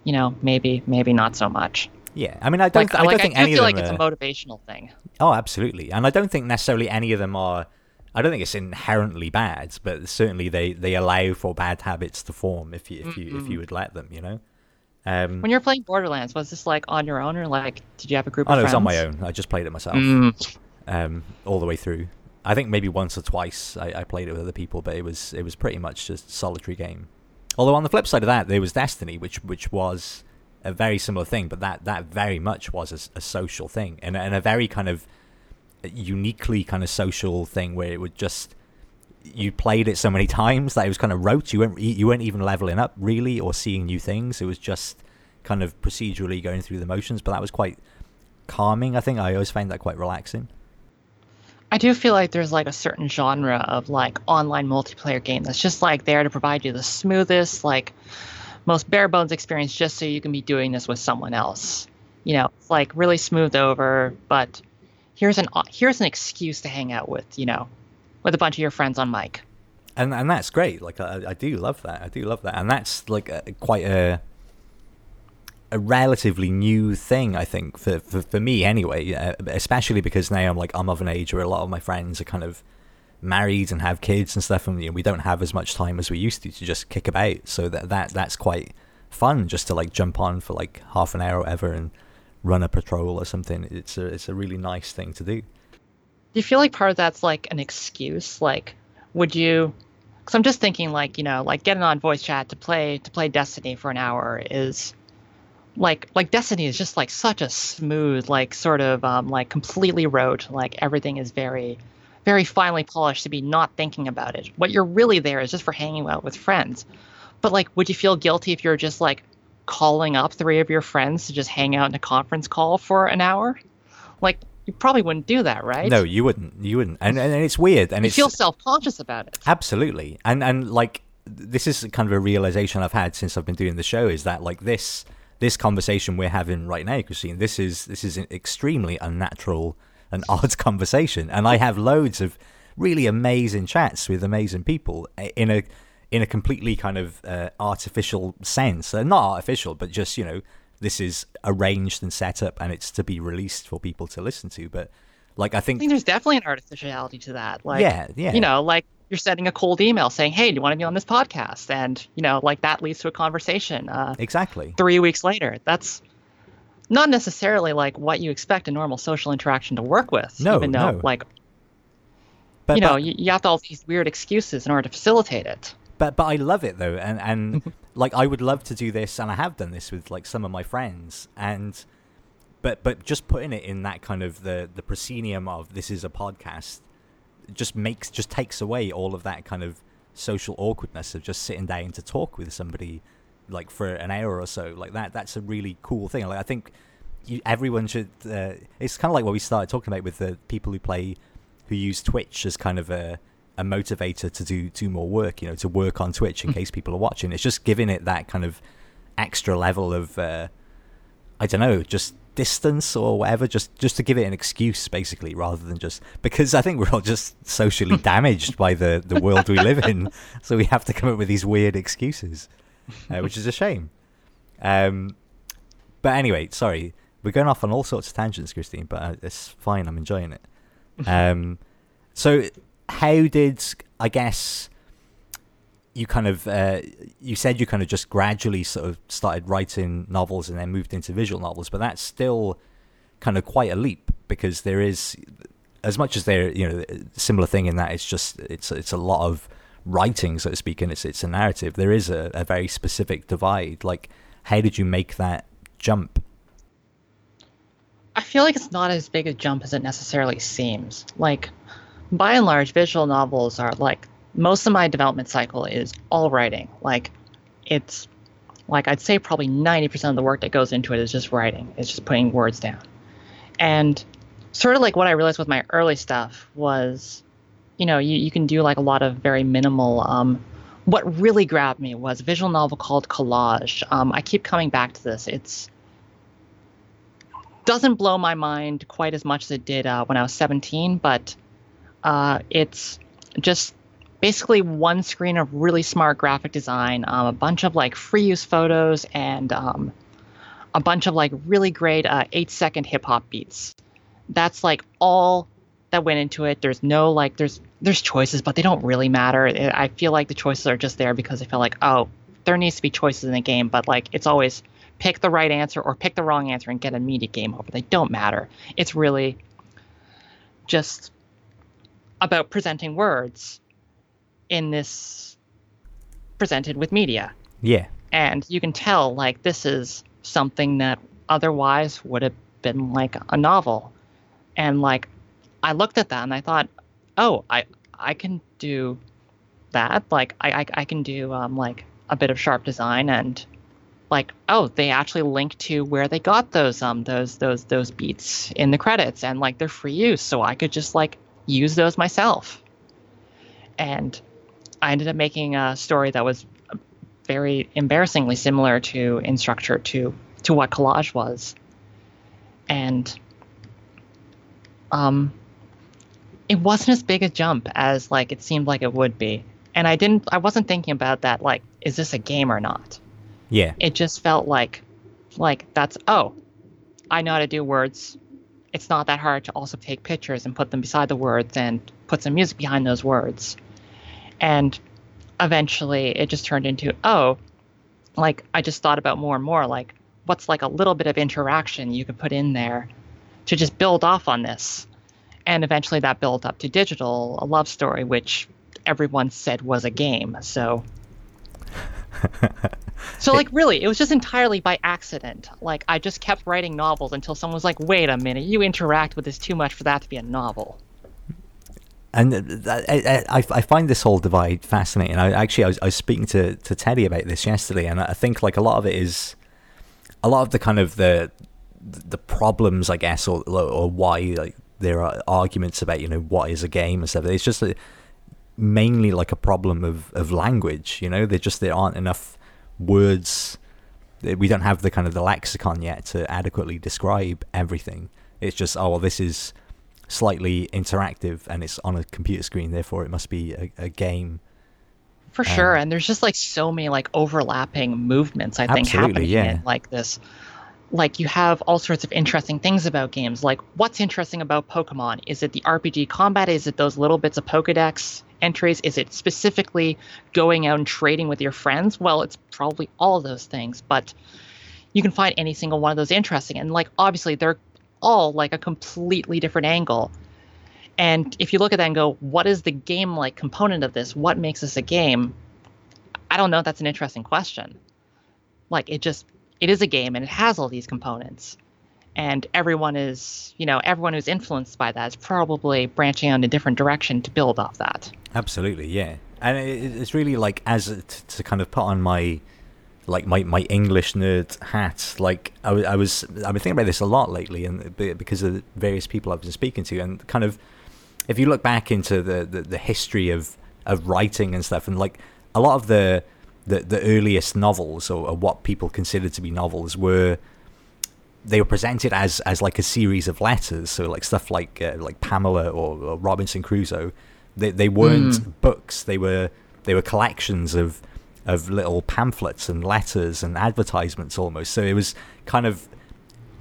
you know, maybe maybe not so much. Yeah, I mean, I don't. Like, I don't like, think I any feel of them. like it's a motivational thing. Oh, absolutely, and I don't think necessarily any of them are. I don't think it's inherently bad, but certainly they, they allow for bad habits to form if you if you mm-hmm. if you would let them, you know. Um, when you're playing Borderlands, was this like on your own or like did you have a group? Oh, no, it was on my own. I just played it myself, mm. um, all the way through. I think maybe once or twice I, I, played it with other people, but it was it was pretty much just solitary game. Although on the flip side of that, there was Destiny, which which was a very similar thing, but that that very much was a, a social thing and, and a very kind of uh, uniquely kind of social thing where it would just you played it so many times that it was kind of rote. You weren't you weren't even leveling up really or seeing new things. It was just kind of procedurally going through the motions. But that was quite calming. I think I always find that quite relaxing. I do feel like there's like a certain genre of like online multiplayer game that's just like there to provide you the smoothest, like most bare bones experience just so you can be doing this with someone else. You know, it's like really smooth over, but here's an here's an excuse to hang out with, you know, with a bunch of your friends on mic. And and that's great. Like I, I do love that. I do love that. And that's like a, quite a a relatively new thing, I think, for, for, for me anyway, uh, especially because now I'm like, I'm of an age where a lot of my friends are kind of married and have kids and stuff, and you know, we don't have as much time as we used to to just kick about. So that, that that's quite fun just to like jump on for like half an hour or whatever and run a patrol or something. It's a, it's a really nice thing to do. Do you feel like part of that's like an excuse? Like, would you because I'm just thinking like you know like getting on voice chat to play to play Destiny for an hour is like like Destiny is just like such a smooth, like sort of um, like completely rote. Like everything is very, very finely polished to be not thinking about it. What you're really there is just for hanging out with friends. But like, would you feel guilty if you're just like calling up three of your friends to just hang out in a conference call for an hour? Like, you probably wouldn't do that, right? No, you wouldn't. You wouldn't. And and, it's weird. And you it's, feel self conscious about it. Absolutely. And and like this is kind of a realization I've had since I've been doing the show is that like this this conversation we're having right now, Christine, this is this is an extremely unnatural and odd conversation, and I have loads of really amazing chats with amazing people in a in a completely kind of uh, artificial sense. Uh, not artificial, but just you know, this is arranged and set up, and it's to be released for people to listen to. But like, I think, I think there's definitely an artificiality to that. Like, yeah, yeah, you know, like you're sending a cold email saying, "Hey, do you want to be on this podcast?" And you know, like that leads to a conversation. Uh, exactly. Three weeks later, that's not necessarily like what you expect a normal social interaction to work with. No, even though no. like But, you know but- you, you have all these weird excuses in order to facilitate it. but but I love it though, and and like I would love to do this, and I have done this with like some of my friends, and but but just putting it in that kind of the the proscenium of this is a podcast, just makes just takes away all of that kind of social awkwardness of just sitting down to talk with somebody like for an hour or so. Like that that's a really cool thing. Like i think you, everyone should uh, it's kind of like what we started talking about with the people who play who use twitch as kind of a a motivator to do do more work you know to work on twitch in case people are watching. It's just giving it that kind of extra level of uh, i don't know just distance or whatever just just to give it an excuse basically rather than just because i think we're all just socially damaged by the the world we live in. So we have to come up with these weird excuses uh, which is a shame. Um but anyway sorry we're going off on all sorts of tangents christine but uh, it's fine i'm enjoying it. Um so how did i guess you kind of uh, you said you kind of just gradually sort of started writing novels and then moved into visual novels, but that's still kind of quite a leap because there is as much as there you know similar thing in that it's just it's it's a lot of writing so to speak and it's it's a narrative. There is a, a very specific divide. Like how did you make that jump? I feel like it's not as big a jump as it necessarily seems. Like, by and large, visual novels are like most of my development cycle is all writing. Like, it's like I'd say probably 90% of the work that goes into it is just writing, it's just putting words down. And sort of like what I realized with my early stuff was, you know, you, you can do like a lot of very minimal. Um, what really grabbed me was a visual novel called Collage. Um, I keep coming back to this. It's doesn't blow my mind quite as much as it did uh, when I was 17, but uh, it's just basically one screen of really smart graphic design, um, a bunch of like free use photos, and um, a bunch of like really great uh, eight second hip hop beats. That's like all that went into it. There's no like there's there's choices, but they don't really matter. I feel like the choices are just there because I feel like oh there needs to be choices in the game, but like it's always pick the right answer or pick the wrong answer and get immediate game over. They don't matter. It's really just about presenting words in this presented with media. yeah And you can tell like this is something that otherwise would have been like a novel. And like I looked at that and I thought, oh, I I can do that. Like I I, I can do um, like a bit of sharp design and like oh they actually link to where they got those um those those those beats in the credits and like they're free use so i could just like use those myself and i ended up making a story that was very embarrassingly similar to in structure to to what collage was. And um it wasn't as big a jump as like it seemed like it would be. And i didn't i wasn't thinking about that like is this a game or not? Yeah. It just felt like like that's oh i know how to do words. It's not that hard to also take pictures and put them beside the words and put some music behind those words and eventually it just turned into oh like i just thought about more and more like what's like a little bit of interaction you could put in there to just build off on this and eventually that built up to digital a love story which everyone said was a game so so like really, it was just entirely by accident. Like I just kept writing novels until someone was like, "Wait a minute, you interact with this too much for that to be a novel." And uh, I, I, I find this whole divide fascinating. I actually I was, I was speaking to, to Teddy about this yesterday, and I think like a lot of it is a lot of the kind of the the problems, I guess, or or why like there are arguments about you know what is a game and stuff. It's just a, mainly like a problem of of language. You know, there just there aren't enough words. We don't have the kind of the lexicon yet to adequately describe everything. It's just oh well, this is slightly interactive and it's on a computer screen. Therefore, it must be a, a game. For um, sure, and there's just like so many like overlapping movements. I think happening yeah. in like this. Like you have all sorts of interesting things about games. Like what's interesting about Pokemon? Is it the RPG combat? Is it those little bits of Pokedex entries? Is it specifically going out and trading with your friends? Well, it's probably all those things, but you can find any single one of those interesting. And like obviously they're all like a completely different angle. And if you look at that and go, what is the game like component of this? What makes this a game? I don't know. That's an interesting question. Like it just it is a game and it has all these components. And everyone is, you know, everyone who's influenced by that is probably branching out in a different direction to build off that. Absolutely, yeah. And it's really like as to kind of put on my like my, my English nerd hat. Like I, I was I've been thinking about this a lot lately, and because of the various people I've been speaking to, and kind of if you look back into the, the, the history of, of writing and stuff, and like a lot of the the, the earliest novels or, or what people considered to be novels were they were presented as as like a series of letters. So like stuff like uh, like Pamela or, or Robinson Crusoe, they they weren't books. They were they were collections of of little pamphlets and letters and advertisements almost. So it was kind of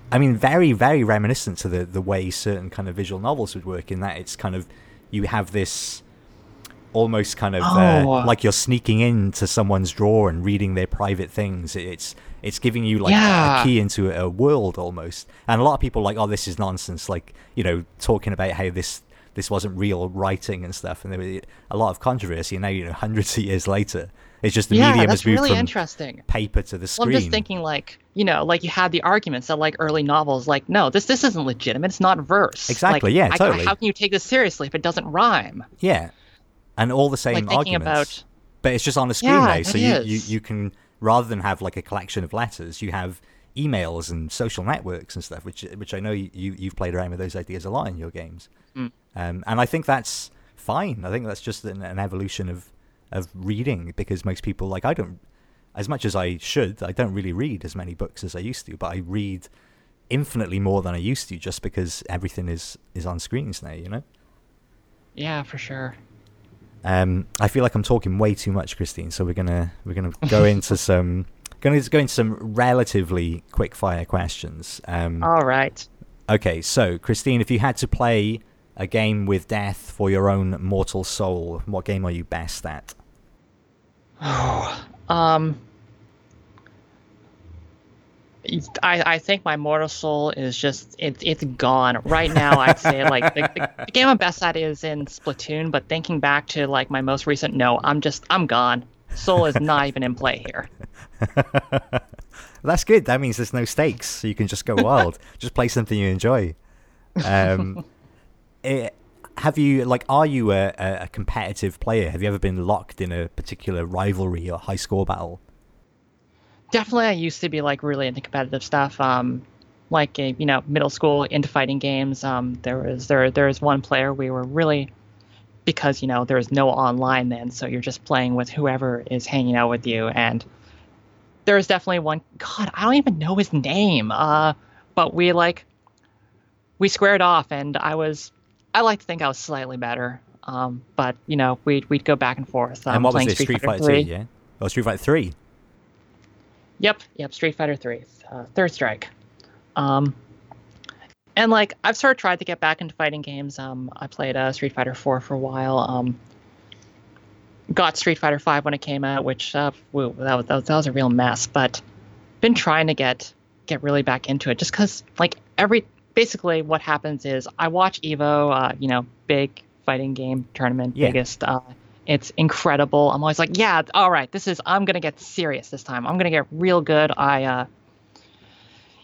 I mean, very, very reminiscent to the, the way certain kind of visual novels would work in that it's kind of, you have this almost kind of Oh. uh, like you're sneaking into someone's drawer and reading their private things. It's it's giving you like Yeah. a key into a world almost. And a lot of people like, oh, this is nonsense. Like you know, talking about how this this wasn't real writing and stuff. And there was a lot of controversy. And now you know, hundreds of years later, it's just the yeah, medium has moved really from interesting. paper to the Well, screen. I'm just thinking, like, you know, like you had the arguments that like early novels, like, no, this this isn't legitimate. It's not verse. Exactly, Like, yeah, I- totally. how can you take this seriously if it doesn't rhyme? Yeah, and all the same Like arguments. about but it's just on a screen Yeah, now, so you, you you can rather than have like a collection of letters, you have emails and social networks and stuff, which which I know you you've played around with those ideas a lot in your games, Mm. um, and I think that's fine. I think that's just an, an evolution of of reading because most people like I don't as much as I should. I don't really read as many books as I used to, but I read infinitely more than I used to just because everything is is on screens now. You know. yeah, for sure. Um, I feel like I'm talking way too much, Christine. So we're gonna we're gonna go into some to go into some relatively quick fire questions. Um, All right. okay, so Christine, if you had to play a game with death for your own mortal soul, what game are you best at? Um, I, I think my mortal soul is just it's it's gone right now. I'd say like the, the, the game I'm best at is in Splatoon, but thinking back to like my most recent, no, I'm just I'm gone. Soul is not even in play here. That's good. That means there's no stakes, so you can just go wild. just play something you enjoy. Um, eh, have you like? Are you a, a competitive player? Have you ever been locked in a particular rivalry or high score battle? Definitely, I used to be like really into competitive stuff. Um, like uh, you know, middle school into fighting games. Um, there was there there was one player we were really because you know there was no online then, so you're just playing with whoever is hanging out with you. And there was definitely one. God, I don't even know his name. Uh, but we like we squared off, and I was I like to think I was slightly better. Um, but you know, we'd we'd go back and forth. Um, and what was playing this? Street Fighter 3. yeah? Oh, Street Fighter 3. Yep, yep, Street Fighter 3, uh, Third Strike. Um, and like I've sort of tried to get back into fighting games. Um, I played uh, Street Fighter 4 for a while. Um, got Street Fighter 5 when it came out, which uh, woo, that was, that was that was a real mess. But been trying to get get really back into it, just because like every basically what happens is I watch Evo, uh, you know, big fighting game tournament, Yeah. biggest. Uh, it's incredible. I'm always like, yeah, all right, this is. I'm gonna get serious this time. I'm gonna get real good. I, uh,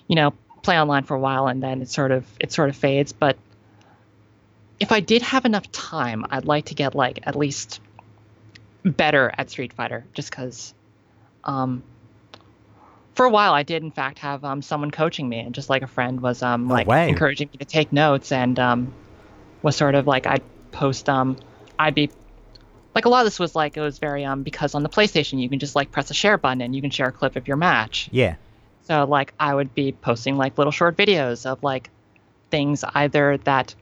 you know, play online for a while and then it sort of it sort of fades. But if I did have enough time, I'd like to get like at least better at Street Fighter, just because. Um, for a while, I did in fact have um, someone coaching me, and just like a friend was um, Oh, like wow. encouraging me to take notes, and um, was sort of like I'd post um, I'd be like a lot of this was like it was very um because on the PlayStation you can just like press a share button and you can share a clip of your match. Yeah. So like I would be posting like little short videos of like things either that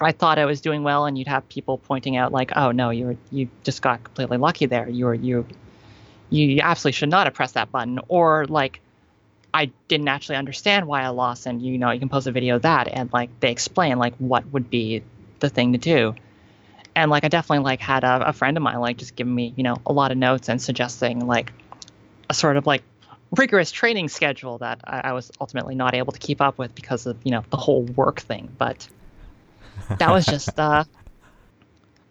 I thought I was doing well, and you'd have people pointing out like, "Oh no, you were you just got completely lucky there. You were you you absolutely should not have pressed that button," or like. I didn't actually understand why I lost, and you know you can post a video of that, and like they explain like what would be the thing to do, and like I definitely like had a, a friend of mine like just giving me you know a lot of notes and suggesting like a sort of like rigorous training schedule that I, I, was ultimately not able to keep up with because of you know the whole work thing. But that was just uh,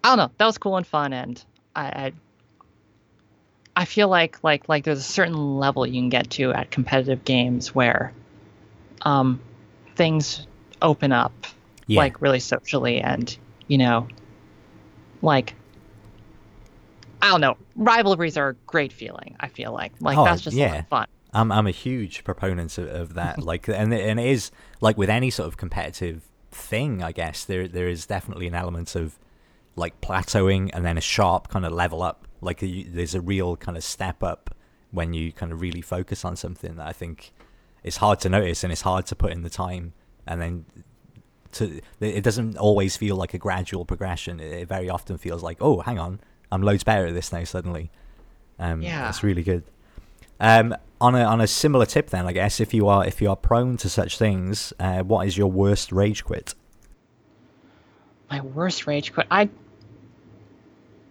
I don't know. That was cool and fun, and I, I I feel like like like there's a certain level you can get to at competitive games where um, things open up yeah. like really socially and you know like I don't know. Rivalries are a great feeling. I feel like like oh, that's just yeah. fun. I'm I'm a huge proponent of, of that. like, and and it is like with any sort of competitive thing. I guess there there is definitely an element of like plateauing and then a sharp kind of level up. Like a, there's a real kind of step up when you kind of really focus on something that I think is hard to notice and it's hard to put in the time and then to it doesn't always feel like a gradual progression. It, very often feels like, oh, hang on, I'm loads better at this now suddenly. Um, yeah, that's really good. Um, on a on a similar tip, then I guess if you are if you are prone to such things, uh, what is your worst rage quit? My worst rage quit, I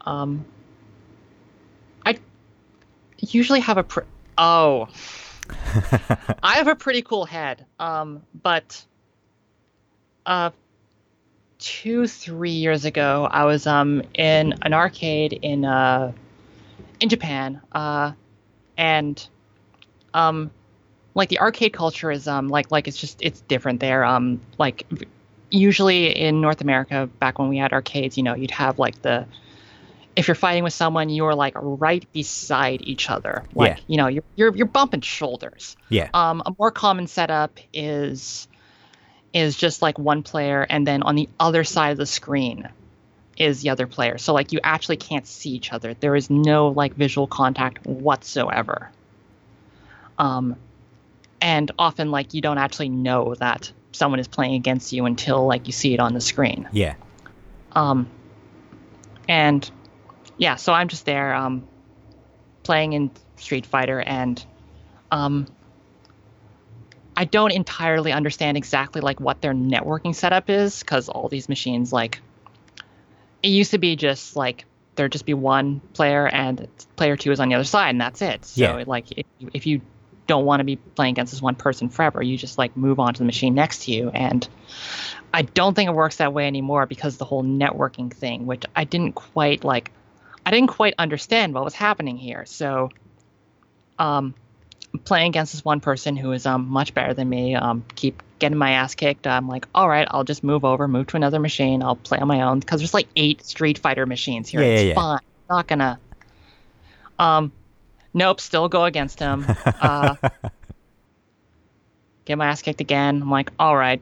um, I usually have a pr- oh, I have a pretty cool head. Um, but uh, two three years ago, I was um in an arcade in uh in Japan, uh, and um like the arcade culture is um like like it's just it's different there. Um like usually in North America, back when we had arcades, you know, you'd have like the if you're fighting with someone, you're like right beside each other. Like, yeah. you know, you're, you're you're bumping shoulders. Yeah. Um, a more common setup is is just like one player, and then on the other side of the screen is the other player. So like you actually can't see each other. There is no like visual contact whatsoever. Um, and often like you don't actually know that someone is playing against you until like you see it on the screen. Yeah. Um, and yeah, so I'm just there um, playing in Street Fighter, and um, I don't entirely understand exactly like what their networking setup is because all these machines like it used to be just like there'd just be one player and player two is on the other side and that's it. So yeah. like if, if you don't want to be playing against this one person forever, you just like move on to the machine next to you and I don't think it works that way anymore because the whole networking thing, which I didn't quite like I didn't quite understand what was happening here. So um playing against this one person who is um, much better than me, um, keep getting my ass kicked. I'm like, all right, I'll just move over, move to another machine. I'll play on my own because there's like eight Street Fighter machines here. Yeah, it's yeah, fine. Yeah. Not gonna. Um, nope. Still go against him. Uh, get my ass kicked again. I'm like, all right.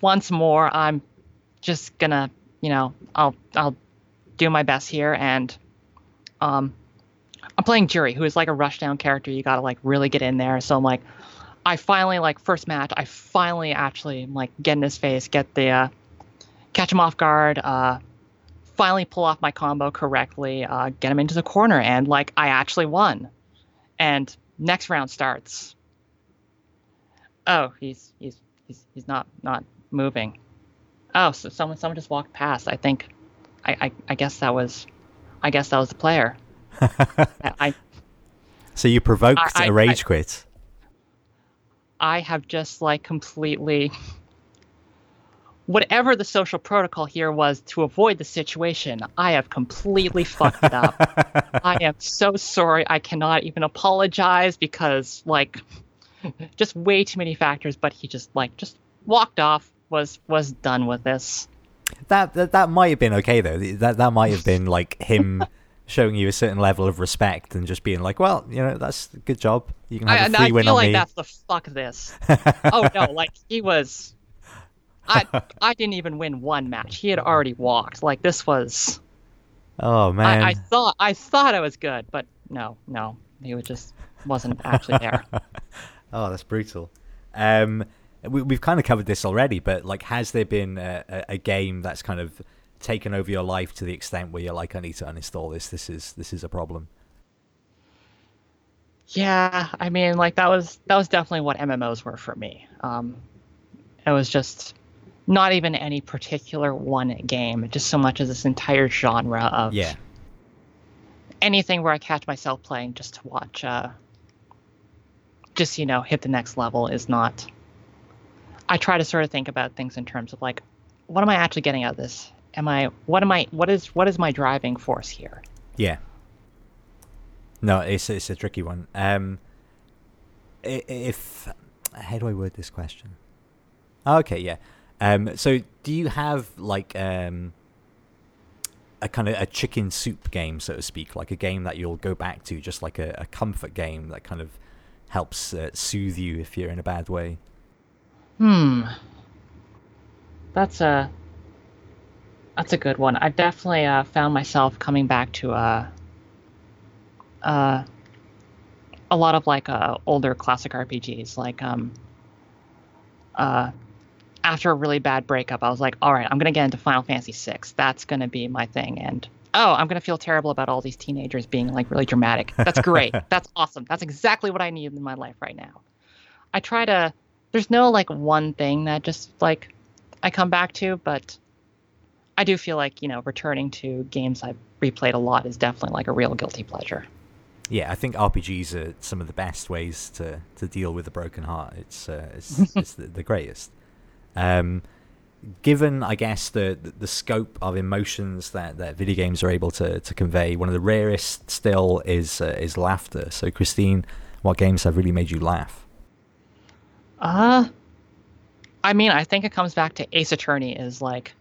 Once more, I'm just gonna, you know, I'll I'll do my best here and um I'm playing Juri, who is like a rushdown character. You got to like really get in there. So I'm like, I finally like first match. I finally actually like get in his face, get the uh, catch him off guard. Uh, finally pull off my combo correctly, uh, get him into the corner, and like I actually won. And next round starts. Oh, he's he's he's he's not not moving. Oh, so someone someone just walked past. I think, I I, I guess that was, I guess that was the player. I, so you provoked I, a rage quit. I have just like completely whatever the social protocol here was to avoid the situation, I have completely fucked it up. I am so sorry. I cannot even apologize because like just way too many factors, but he just like just walked off, was was done with this. That that, that might have been okay though. That that might have been like him showing you a certain level of respect and just being like, well, you know, that's a good job. You can have I, a free I win feel on like me. that's the fuck this. oh no, like he was. I I didn't even win one match. He had already walked. Like this was. Oh man. I, I thought I thought I was good, but no, no, he was just wasn't actually there. oh, that's brutal. Um, we, we've kind of covered this already, but like, has there been a, a, game that's kind of taken over your life to the extent where you're like, I need to uninstall this. This is this is a problem. Yeah, I mean, like that was that was definitely what MMOs were for me. Um, it was just not even any particular one game, just so much as this entire genre of Yeah, anything where I catch myself playing just to watch, uh, just you know, hit the next level is not. I try to sort of think about things in terms of like, what am I actually getting out of this? Am I what am I what is what is my driving force here? yeah. No, it's it's a tricky one. Um, if how do I word this question? Okay, yeah. Um, so do you have like um a kind of a chicken soup game, so to speak, like a game that you'll go back to, just like a, a comfort game that kind of helps uh, soothe you if you're in a bad way? Hmm. That's a that's a good one. I've definitely uh, found myself coming back to uh, uh, a lot of like uh, older classic RPGs. Like um, uh, after a really bad breakup, I was like, all right, I'm gonna get into Final Fantasy VI. That's gonna be my thing. And oh, I'm gonna feel terrible about all these teenagers being like really dramatic. That's great. That's awesome. That's exactly what I need in my life right now. I try to. There's no like one thing that just like I come back to, but I do feel like you know returning to games I've replayed a lot is definitely like a real guilty pleasure. Yeah, I think RPGs are some of the best ways to, to deal with a broken heart. It's uh, it's, it's the, the greatest. Um, given, I guess, the, the scope of emotions that, that video games are able to, to convey, one of the rarest still is uh, is laughter. So, Christine, what games have really made you laugh? Uh I mean, I think it comes back to Ace Attorney is like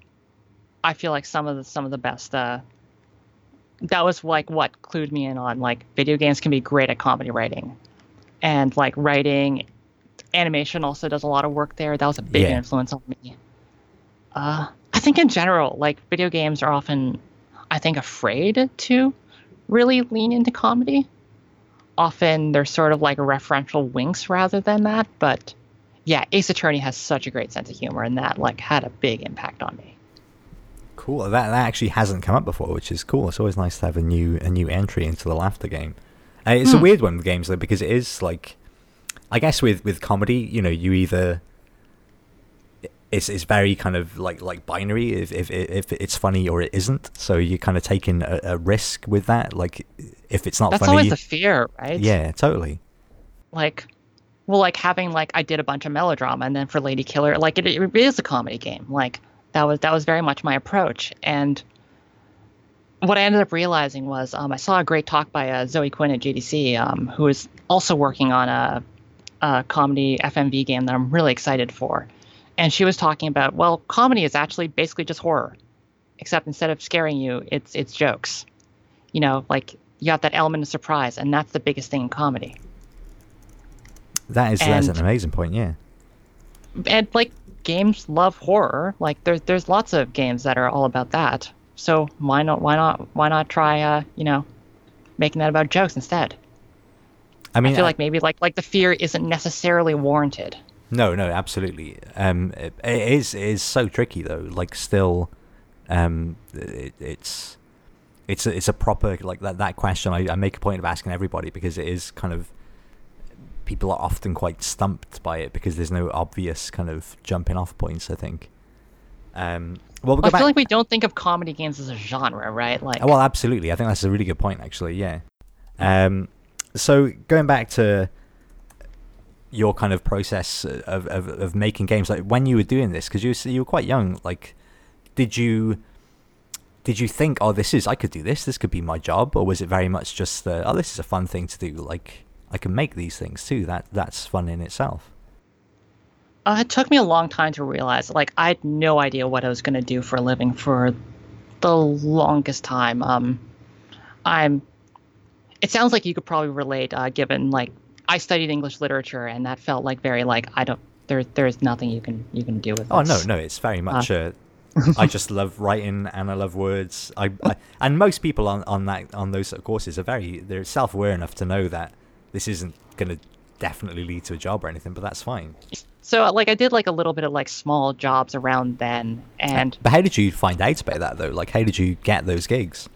I feel like some of the some of the best uh that was like what clued me in on like video games can be great at comedy writing. And like writing animation also does a lot of work there. That was a big Yeah. influence on me. Uh I think in general, like video games are often I think afraid to really lean into comedy. Often they're sort of like referential winks rather than that, but yeah, Ace Attorney has such a great sense of humor, and that like had a big impact on me. Cool. That that actually hasn't come up before, which is cool. It's always nice to have a new a new entry into the laughter game. Uh, it's a Hmm. weird one with games though because it is like, I guess with with comedy, you know, you either it's it's very kind of like like binary if if if it's funny or it isn't. So you're kind of taking a, a risk with that. Like if it's not That's funny, always the fear, right? yeah, totally. Like, well, like having like I did a bunch of melodrama, and then for Lady Killer, like it, it is a comedy game. Like that was that was very much my approach, and what I ended up realizing was um, I saw a great talk by uh, Zoe Quinn at GDC, um, who is also working on a, a comedy FMV game that I'm really excited for. And she was talking about, well, comedy is actually basically just horror, except instead of scaring you, it's it's jokes. You know, like you have that element of surprise, and that's the biggest thing in comedy. That is that's an amazing point. Yeah. and like games love horror like there's there's lots of games that are all about that so why not why not why not try uh you know making that about jokes instead I mean, i feel I- like maybe like like the fear isn't necessarily warranted No, no, absolutely. Um, it, it is it is so tricky though. Like still, um, it, it's it's a, it's a proper like that that question. I, I make a point of asking everybody because it is kind of people are often quite stumped by it because there's no obvious kind of jumping off points. I think. Um, well, i back. feel like we don't think of comedy games as a genre right like Well, absolutely. I think that's a really good point, actually. Yeah. Um, so going back to your kind of process of, of, of making games, like when you were doing this, because you were, you were quite young, like, did you did you think, oh, this is I could do this, this could be my job, or was it very much just, uh, oh, this is a fun thing to do, like I can make these things too. That that's fun in itself. Uh, it took me a long time to realize. Like, I had no idea what I was going to do for a living for the longest time. Um, I'm. It sounds like you could probably relate, uh, given like I studied English literature, and that felt like very like I don't. There, there's nothing you can you can do with. Oh no, this. no, it's very much. Uh, I just love writing and I love words. I, I and most people on, on that on those sort of courses are very they're self aware enough to know that this isn't going to definitely lead to a job or anything, but that's fine. So like I did like a little bit of like small jobs around then, and But how did you find out about that though? Like, how did you get those gigs?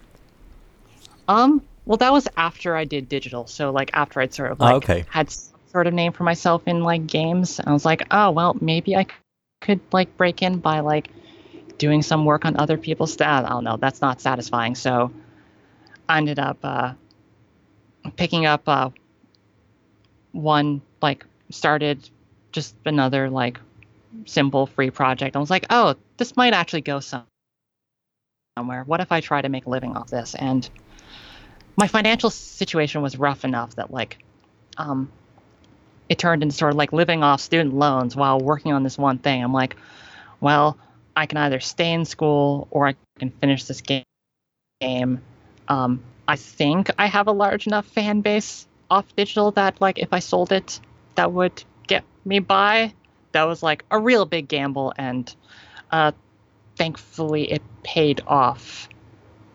um, well that was after I did digital. So like after I'd sort of like Oh, okay. had some sort of name for myself in like games, I was like, oh well, maybe I could like break in by like doing some work on other people's stuff. I don't know. That's not satisfying. So I ended up uh, picking up uh, one like started just another like simple free project. I was like, oh, this might actually go some somewhere. What if I try to make a living off this? And my financial situation was rough enough that like um it turned into sort of like living off student loans while working on this one thing. I'm like, well, I can either stay in school or I can finish this game. Game. Um, I think I have a large enough fan base off digital that like if I sold it, that would get me by. That was like a real big gamble, and uh, thankfully it paid off.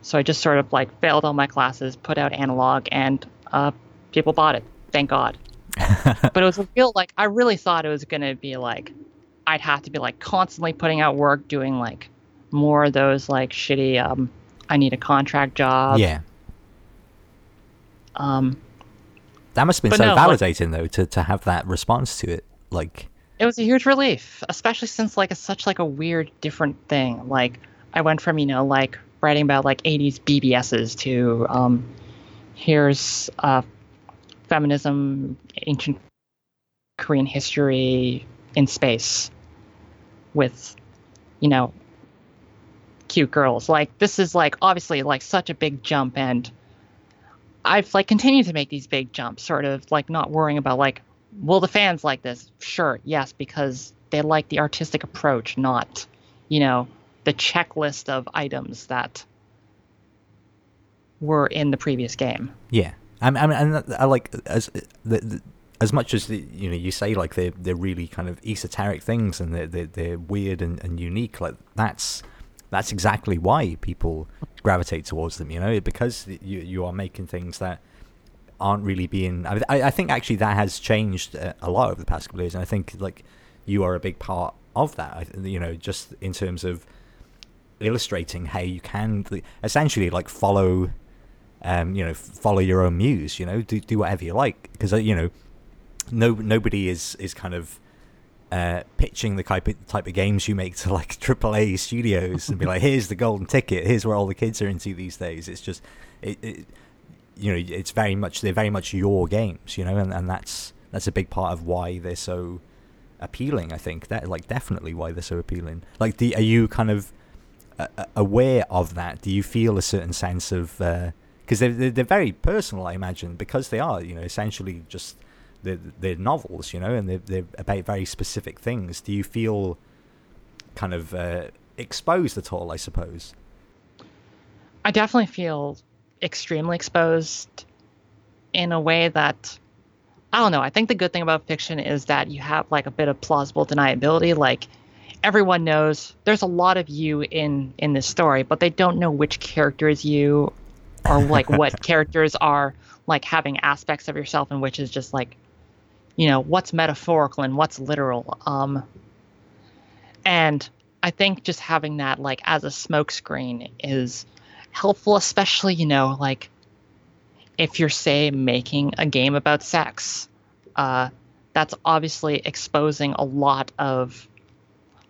So I just sort of like failed all my classes, put out analog, and uh, people bought it. Thank God. but it was a real like I really thought it was gonna be like I'd have to be like constantly putting out work, doing like more of those like shitty um I need a contract job. yeah, Um that must have been But so no, like- validating though to to have that response to it. Like, it was a huge relief, especially since like it's such like a weird different thing. Like I went from, you know, like writing about like 80s BBSs to um here's uh feminism, ancient Korean history in space with you know cute girls. Like this is like obviously like such a big jump and I've like continued to make these big jumps, sort of like not worrying about like, will the fans like this? Sure, yes, because they like the artistic approach, not, you know, the checklist of items that were in the previous game. yeah, I mean, I, mean, I like as the, the, as much as the, you know you say like they're they're really kind of esoteric things and they're they're, they're weird and, and unique. Like that's that's exactly why people gravitate towards them. You know, because you you are making things that aren't really being. I, I think actually that has changed a lot over the past couple of years, and I think like you are a big part of that. You know, just in terms of illustrating how you can essentially like follow um, you know, follow your own muse. You know, do do whatever you like because uh, you know, no nobody is is kind of uh, pitching the type of, type of games you make to like AAA studios and be like, here's the golden ticket. Here's where all the kids are into these days. It's just, it, it you know, it's very much they're very much your games. You know, and, and that's that's a big part of why they're so appealing. I think that like definitely why they're so appealing. Like, the, are you kind of uh, aware of that? Do you feel a certain sense of because they're they're very personal, I imagine, because they are you know essentially just they're, they're novels, you know, and they're they're about very specific things. Do you feel kind of uh, exposed at all? I suppose. I definitely feel extremely exposed in a way that I don't know. I think the good thing about fiction is that you have like a bit of plausible deniability. Like everyone knows there's a lot of you in in this story, but they don't know which character is you or like what characters are like having aspects of yourself and which is just like you know what's metaphorical and what's literal. Um and i think just having that like as a smokescreen is helpful especially you know like if you're say making a game about sex uh that's obviously exposing a lot of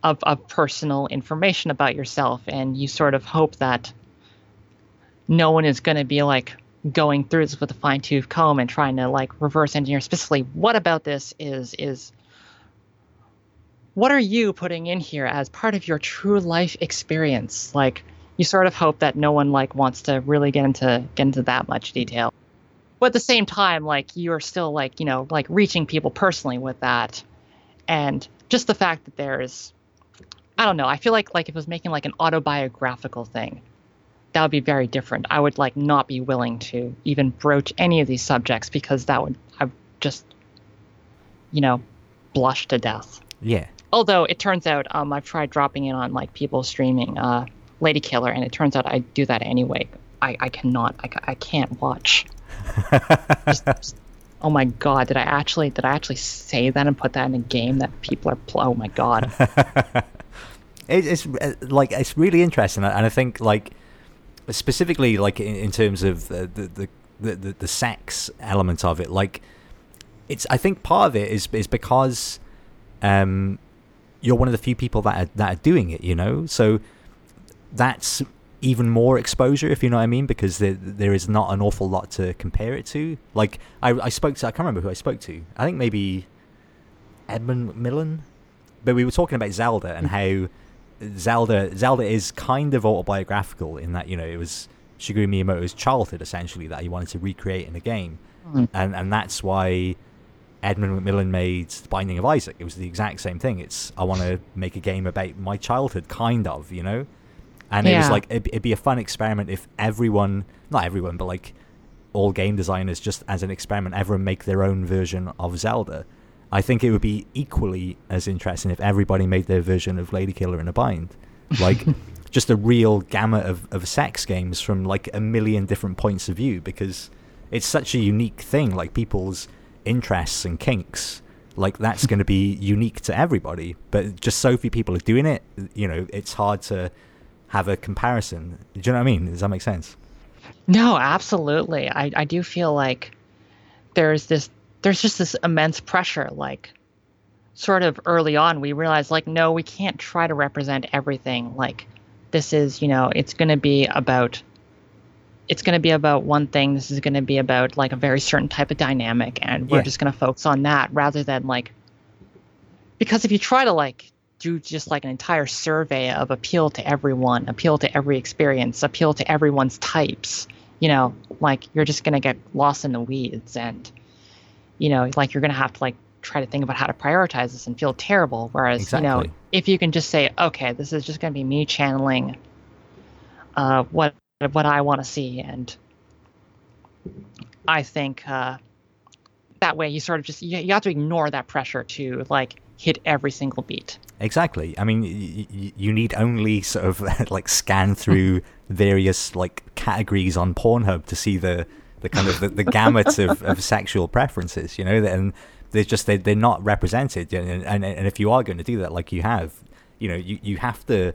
of, of personal information about yourself. And you sort of hope that no one is going to be like going through this with a fine tooth comb and trying to like reverse engineer specifically what about this is is what are you putting in here as part of your true life experience? Like you sort of hope that no one like wants to really get into get into that much detail. But at the same time like you're still like you know like reaching people personally with that. And just the fact that there's i don't know i feel like like it was making like an autobiographical thing that would be very different. I would like not be willing to even broach any of these subjects because that would I would just you know blush to death. Yeah. Although it turns out um, I've tried dropping in on like people streaming uh, Ladykiller, and it turns out I do that anyway. I, I cannot I, I can't watch. just, just oh my god, did I actually did I actually say that and put that in a game that people are pl- oh my god. it, it's uh, like it's really interesting, and I think like specifically like in, in terms of the the, the the the sex element of it, like it's I think part of it is is because um you're one of the few people that are, that are doing it, you know, so that's even more exposure, if you know what I mean, because there there is not an awful lot to compare it to. Like I, I spoke to I can't remember who I spoke to. I think maybe Edmund McMillen, but we were talking about Zelda and how Zelda Zelda is kind of autobiographical in that you know it was Shigeru Miyamoto's childhood essentially that he wanted to recreate in a game, mm. and and that's why Edmund McMillen made The Binding of Isaac. It was the exact same thing. It's I want to make a game about my childhood, kind of, you know. And yeah. it was like it'd, it'd be a fun experiment if everyone, not everyone, but like all game designers, just as an experiment, ever make their own version of Zelda. I think it would be equally as interesting if everybody made their version of Ladykiller in a Bind. Like just a real gamut of, of sex games from like a million different points of view because it's such a unique thing. Like people's interests and kinks, like that's going to be unique to everybody. But just so few people are doing it, you know, it's hard to have a comparison. Do you know what I mean? Does that make sense? No, absolutely. I, I do feel like there's this there's just this immense pressure like sort of early on we realized like no we can't try to represent everything like this is you know it's going to be about it's going to be about one thing this is going to be about like a very certain type of dynamic and we're yeah. just going to focus on that rather than like because if you try to like do just like an entire survey of appeal to everyone, appeal to every experience, appeal to everyone's types. You know, like you're just gonna get lost in the weeds, and you know, like you're gonna have to like try to think about how to prioritize this and feel terrible. Whereas, exactly. you know, if you can just say, okay, this is just gonna be me channeling uh, what what I want to see, and I think uh, that way you sort of just you, you have to ignore that pressure to like hit every single beat. Exactly. I mean, y- you need only sort of like scan through various like categories on Pornhub to see the the kind of the, the gamut of, of sexual preferences. You know, and they're just they they're not represented. And, and and if you are going to do that, like you have, you know, you you have to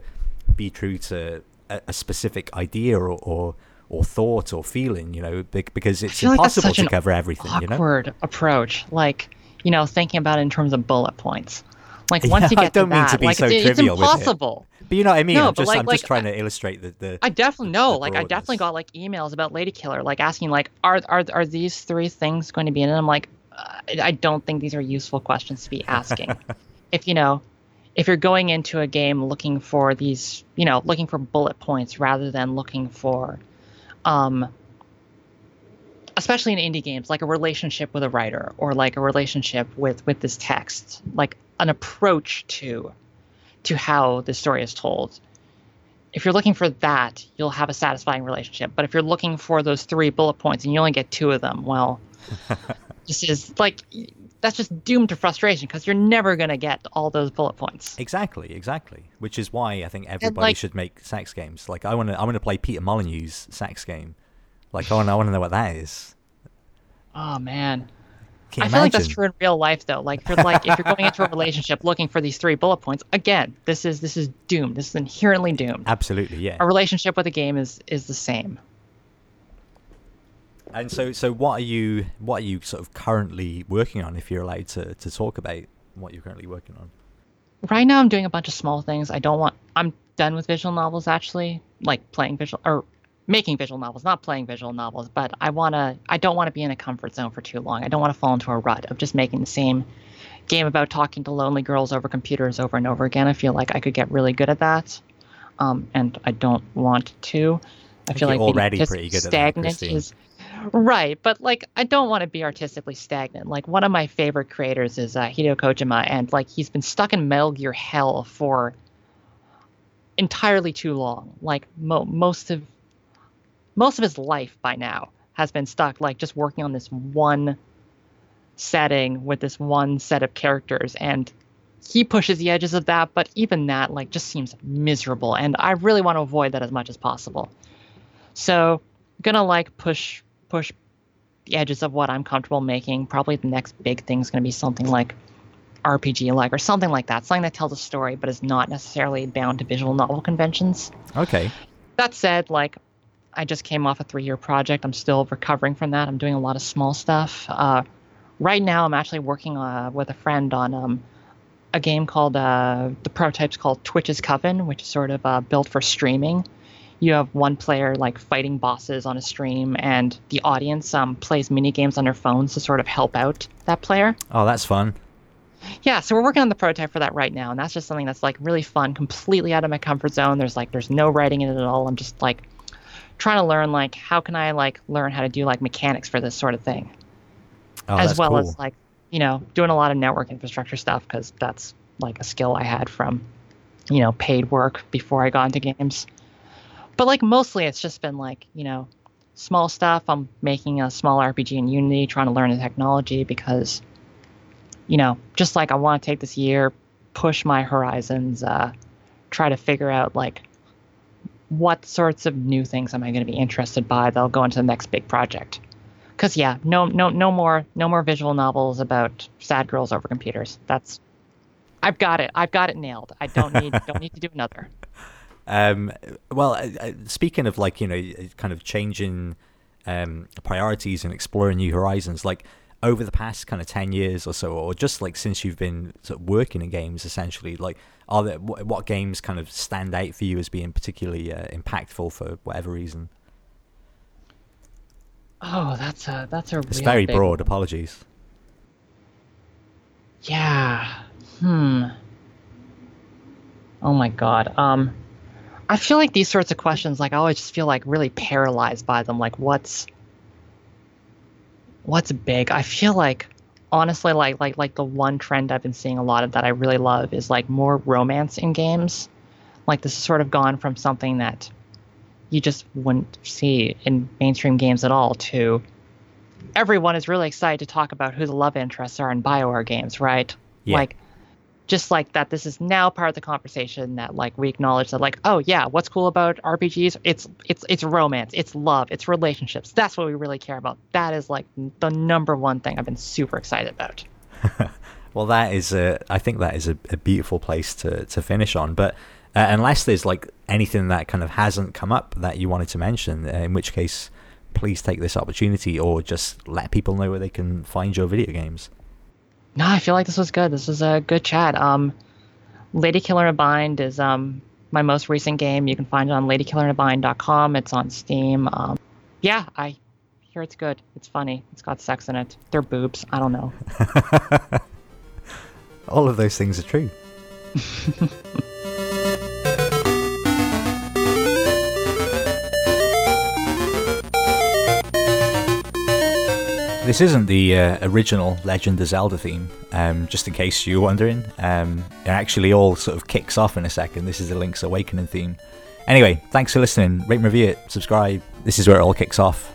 be true to a, a specific idea or, or or thought or feeling, you know, because it's impossible like to cover everything. Awkward you know, approach. Like you know, thinking about it in terms of bullet points. Like once yeah, you get I don't to mean that, to be like so it's, trivial it's impossible. It. But you know what I mean? No, I'm just like, I'm like, just trying to illustrate the, the I definitely know. Like I definitely got like emails about Ladykiller, like asking like, are are are these three things going to be in it? I'm like, uh, I don't think these are useful questions to be asking. if you know, if you're going into a game looking for these, you know, looking for bullet points rather than looking for, um, especially in indie games, like a relationship with a writer or like a relationship with with this text, like an approach to to how the story is told. If you're looking for that, you'll have a satisfying relationship. But if you're looking for those three bullet points and you only get two of them, well, this is like that's just doomed to frustration because you're never going to get all those bullet points. Exactly, exactly. Which is why I think everybody like, should make sex games. Like I want to, I want to play Peter Molyneux's sex game. Like I want, I want to know what that is. Oh man, can I feel like that's true in real life though. Like if you're like if you're going into a relationship looking for these three bullet points, again, this is this is doomed. This is inherently doomed. Absolutely, yeah. A relationship with a game is is the same. And so so what are you what are you sort of currently working on if you're allowed to, to talk about what you're currently working on? Right now I'm doing a bunch of small things. I don't want I'm done with visual novels actually, like playing visual or making visual novels, not playing visual novels, but I want to I don't want to be in a comfort zone for too long. I don't want to fall into a rut of just making the same game about talking to lonely girls over computers over and over again. I feel like I could get really good at that. Um, and I don't want to. I, I feel like already pretty good stagnant at that, is right, but like I don't want to be artistically stagnant. Like one of my favorite creators is uh, Hideo Kojima, and like he's been stuck in Metal Gear Hell for entirely too long. Like mo- most of most of his life by now has been stuck like just working on this one setting with this one set of characters and he pushes the edges of that but even that like just seems miserable and i really want to avoid that as much as possible so I'm gonna like push push the edges of what I'm comfortable making. Probably the next big thing is going to be something like RPG like or something like that. Something that tells a story but is not necessarily bound to visual novel conventions. Okay. That said, like I just came off a three year project. I'm still recovering from that. I'm doing a lot of small stuff. Uh, right now, I'm actually working uh, with a friend on um, a game called uh, the prototype's called Twitch's Coven, which is sort of uh, built for streaming. You have one player like fighting bosses on a stream, and the audience um, plays mini games on their phones to sort of help out that player. Oh, that's fun. Yeah, so we're working on the prototype for that right now, and that's just something that's like really fun, completely out of my comfort zone. There's like there's no writing in it at all. I'm just like trying to learn like how can I like learn how to do like mechanics for this sort of thing, oh, as well cool. as like you know doing a lot of network infrastructure stuff because that's like a skill I had from you know paid work before I got into games. But like mostly it's just been like you know small stuff. I'm making a small RPG in Unity, trying to learn the technology because you know just like I want to take this year, push my horizons, uh, try to figure out like what sorts of new things am I going to be interested by that'll go into the next big project. Because yeah, no, no, no more, no more visual novels about sad girls over computers. That's, I've got it. I've got it nailed. I don't need, don't need to do another. Um, well, uh, speaking of like you know, kind of changing um, priorities and exploring new horizons, like over the past kind of 10 years or so or just like since you've been sort of working in games essentially like are there what, what games kind of stand out for you as being particularly uh, impactful for whatever reason oh that's a that's a it's very broad one. apologies yeah hmm oh my god um i feel like these sorts of questions like i always just feel like really paralyzed by them like what's what's big? I feel like honestly like like like the one trend I've been seeing a lot of that I really love is like more romance in games. Like this has sort of gone from something that you just wouldn't see in mainstream games at all to everyone is really excited to talk about who the love interests are in Bioware games, right? Yeah. Like just like that this is now part of the conversation that like we acknowledge that like oh yeah what's cool about rpgs it's it's it's romance it's love it's relationships. That's what we really care about. That is like the number one thing i've been super excited about. Well that is a i think that is a, a beautiful place to to finish on. But uh, unless there's like anything that kind of hasn't come up that you wanted to mention uh, in which case please take this opportunity or just let people know where they can find your video games no, I feel like this was good. This was a good chat. Um, Ladykiller in a Bind is um, my most recent game. You can find it on ladykillerinabind.com. It's on Steam. Um, yeah, I hear it's good. It's funny. It's got sex in it. They're boobs. I don't know. All of those things are true. This isn't the uh, original Legend of Zelda theme, um, just in case you're wondering. Um, it actually all sort of kicks off in a second. This is the Link's Awakening theme. Anyway, thanks for listening. Rate and review it, subscribe. This is where it all kicks off.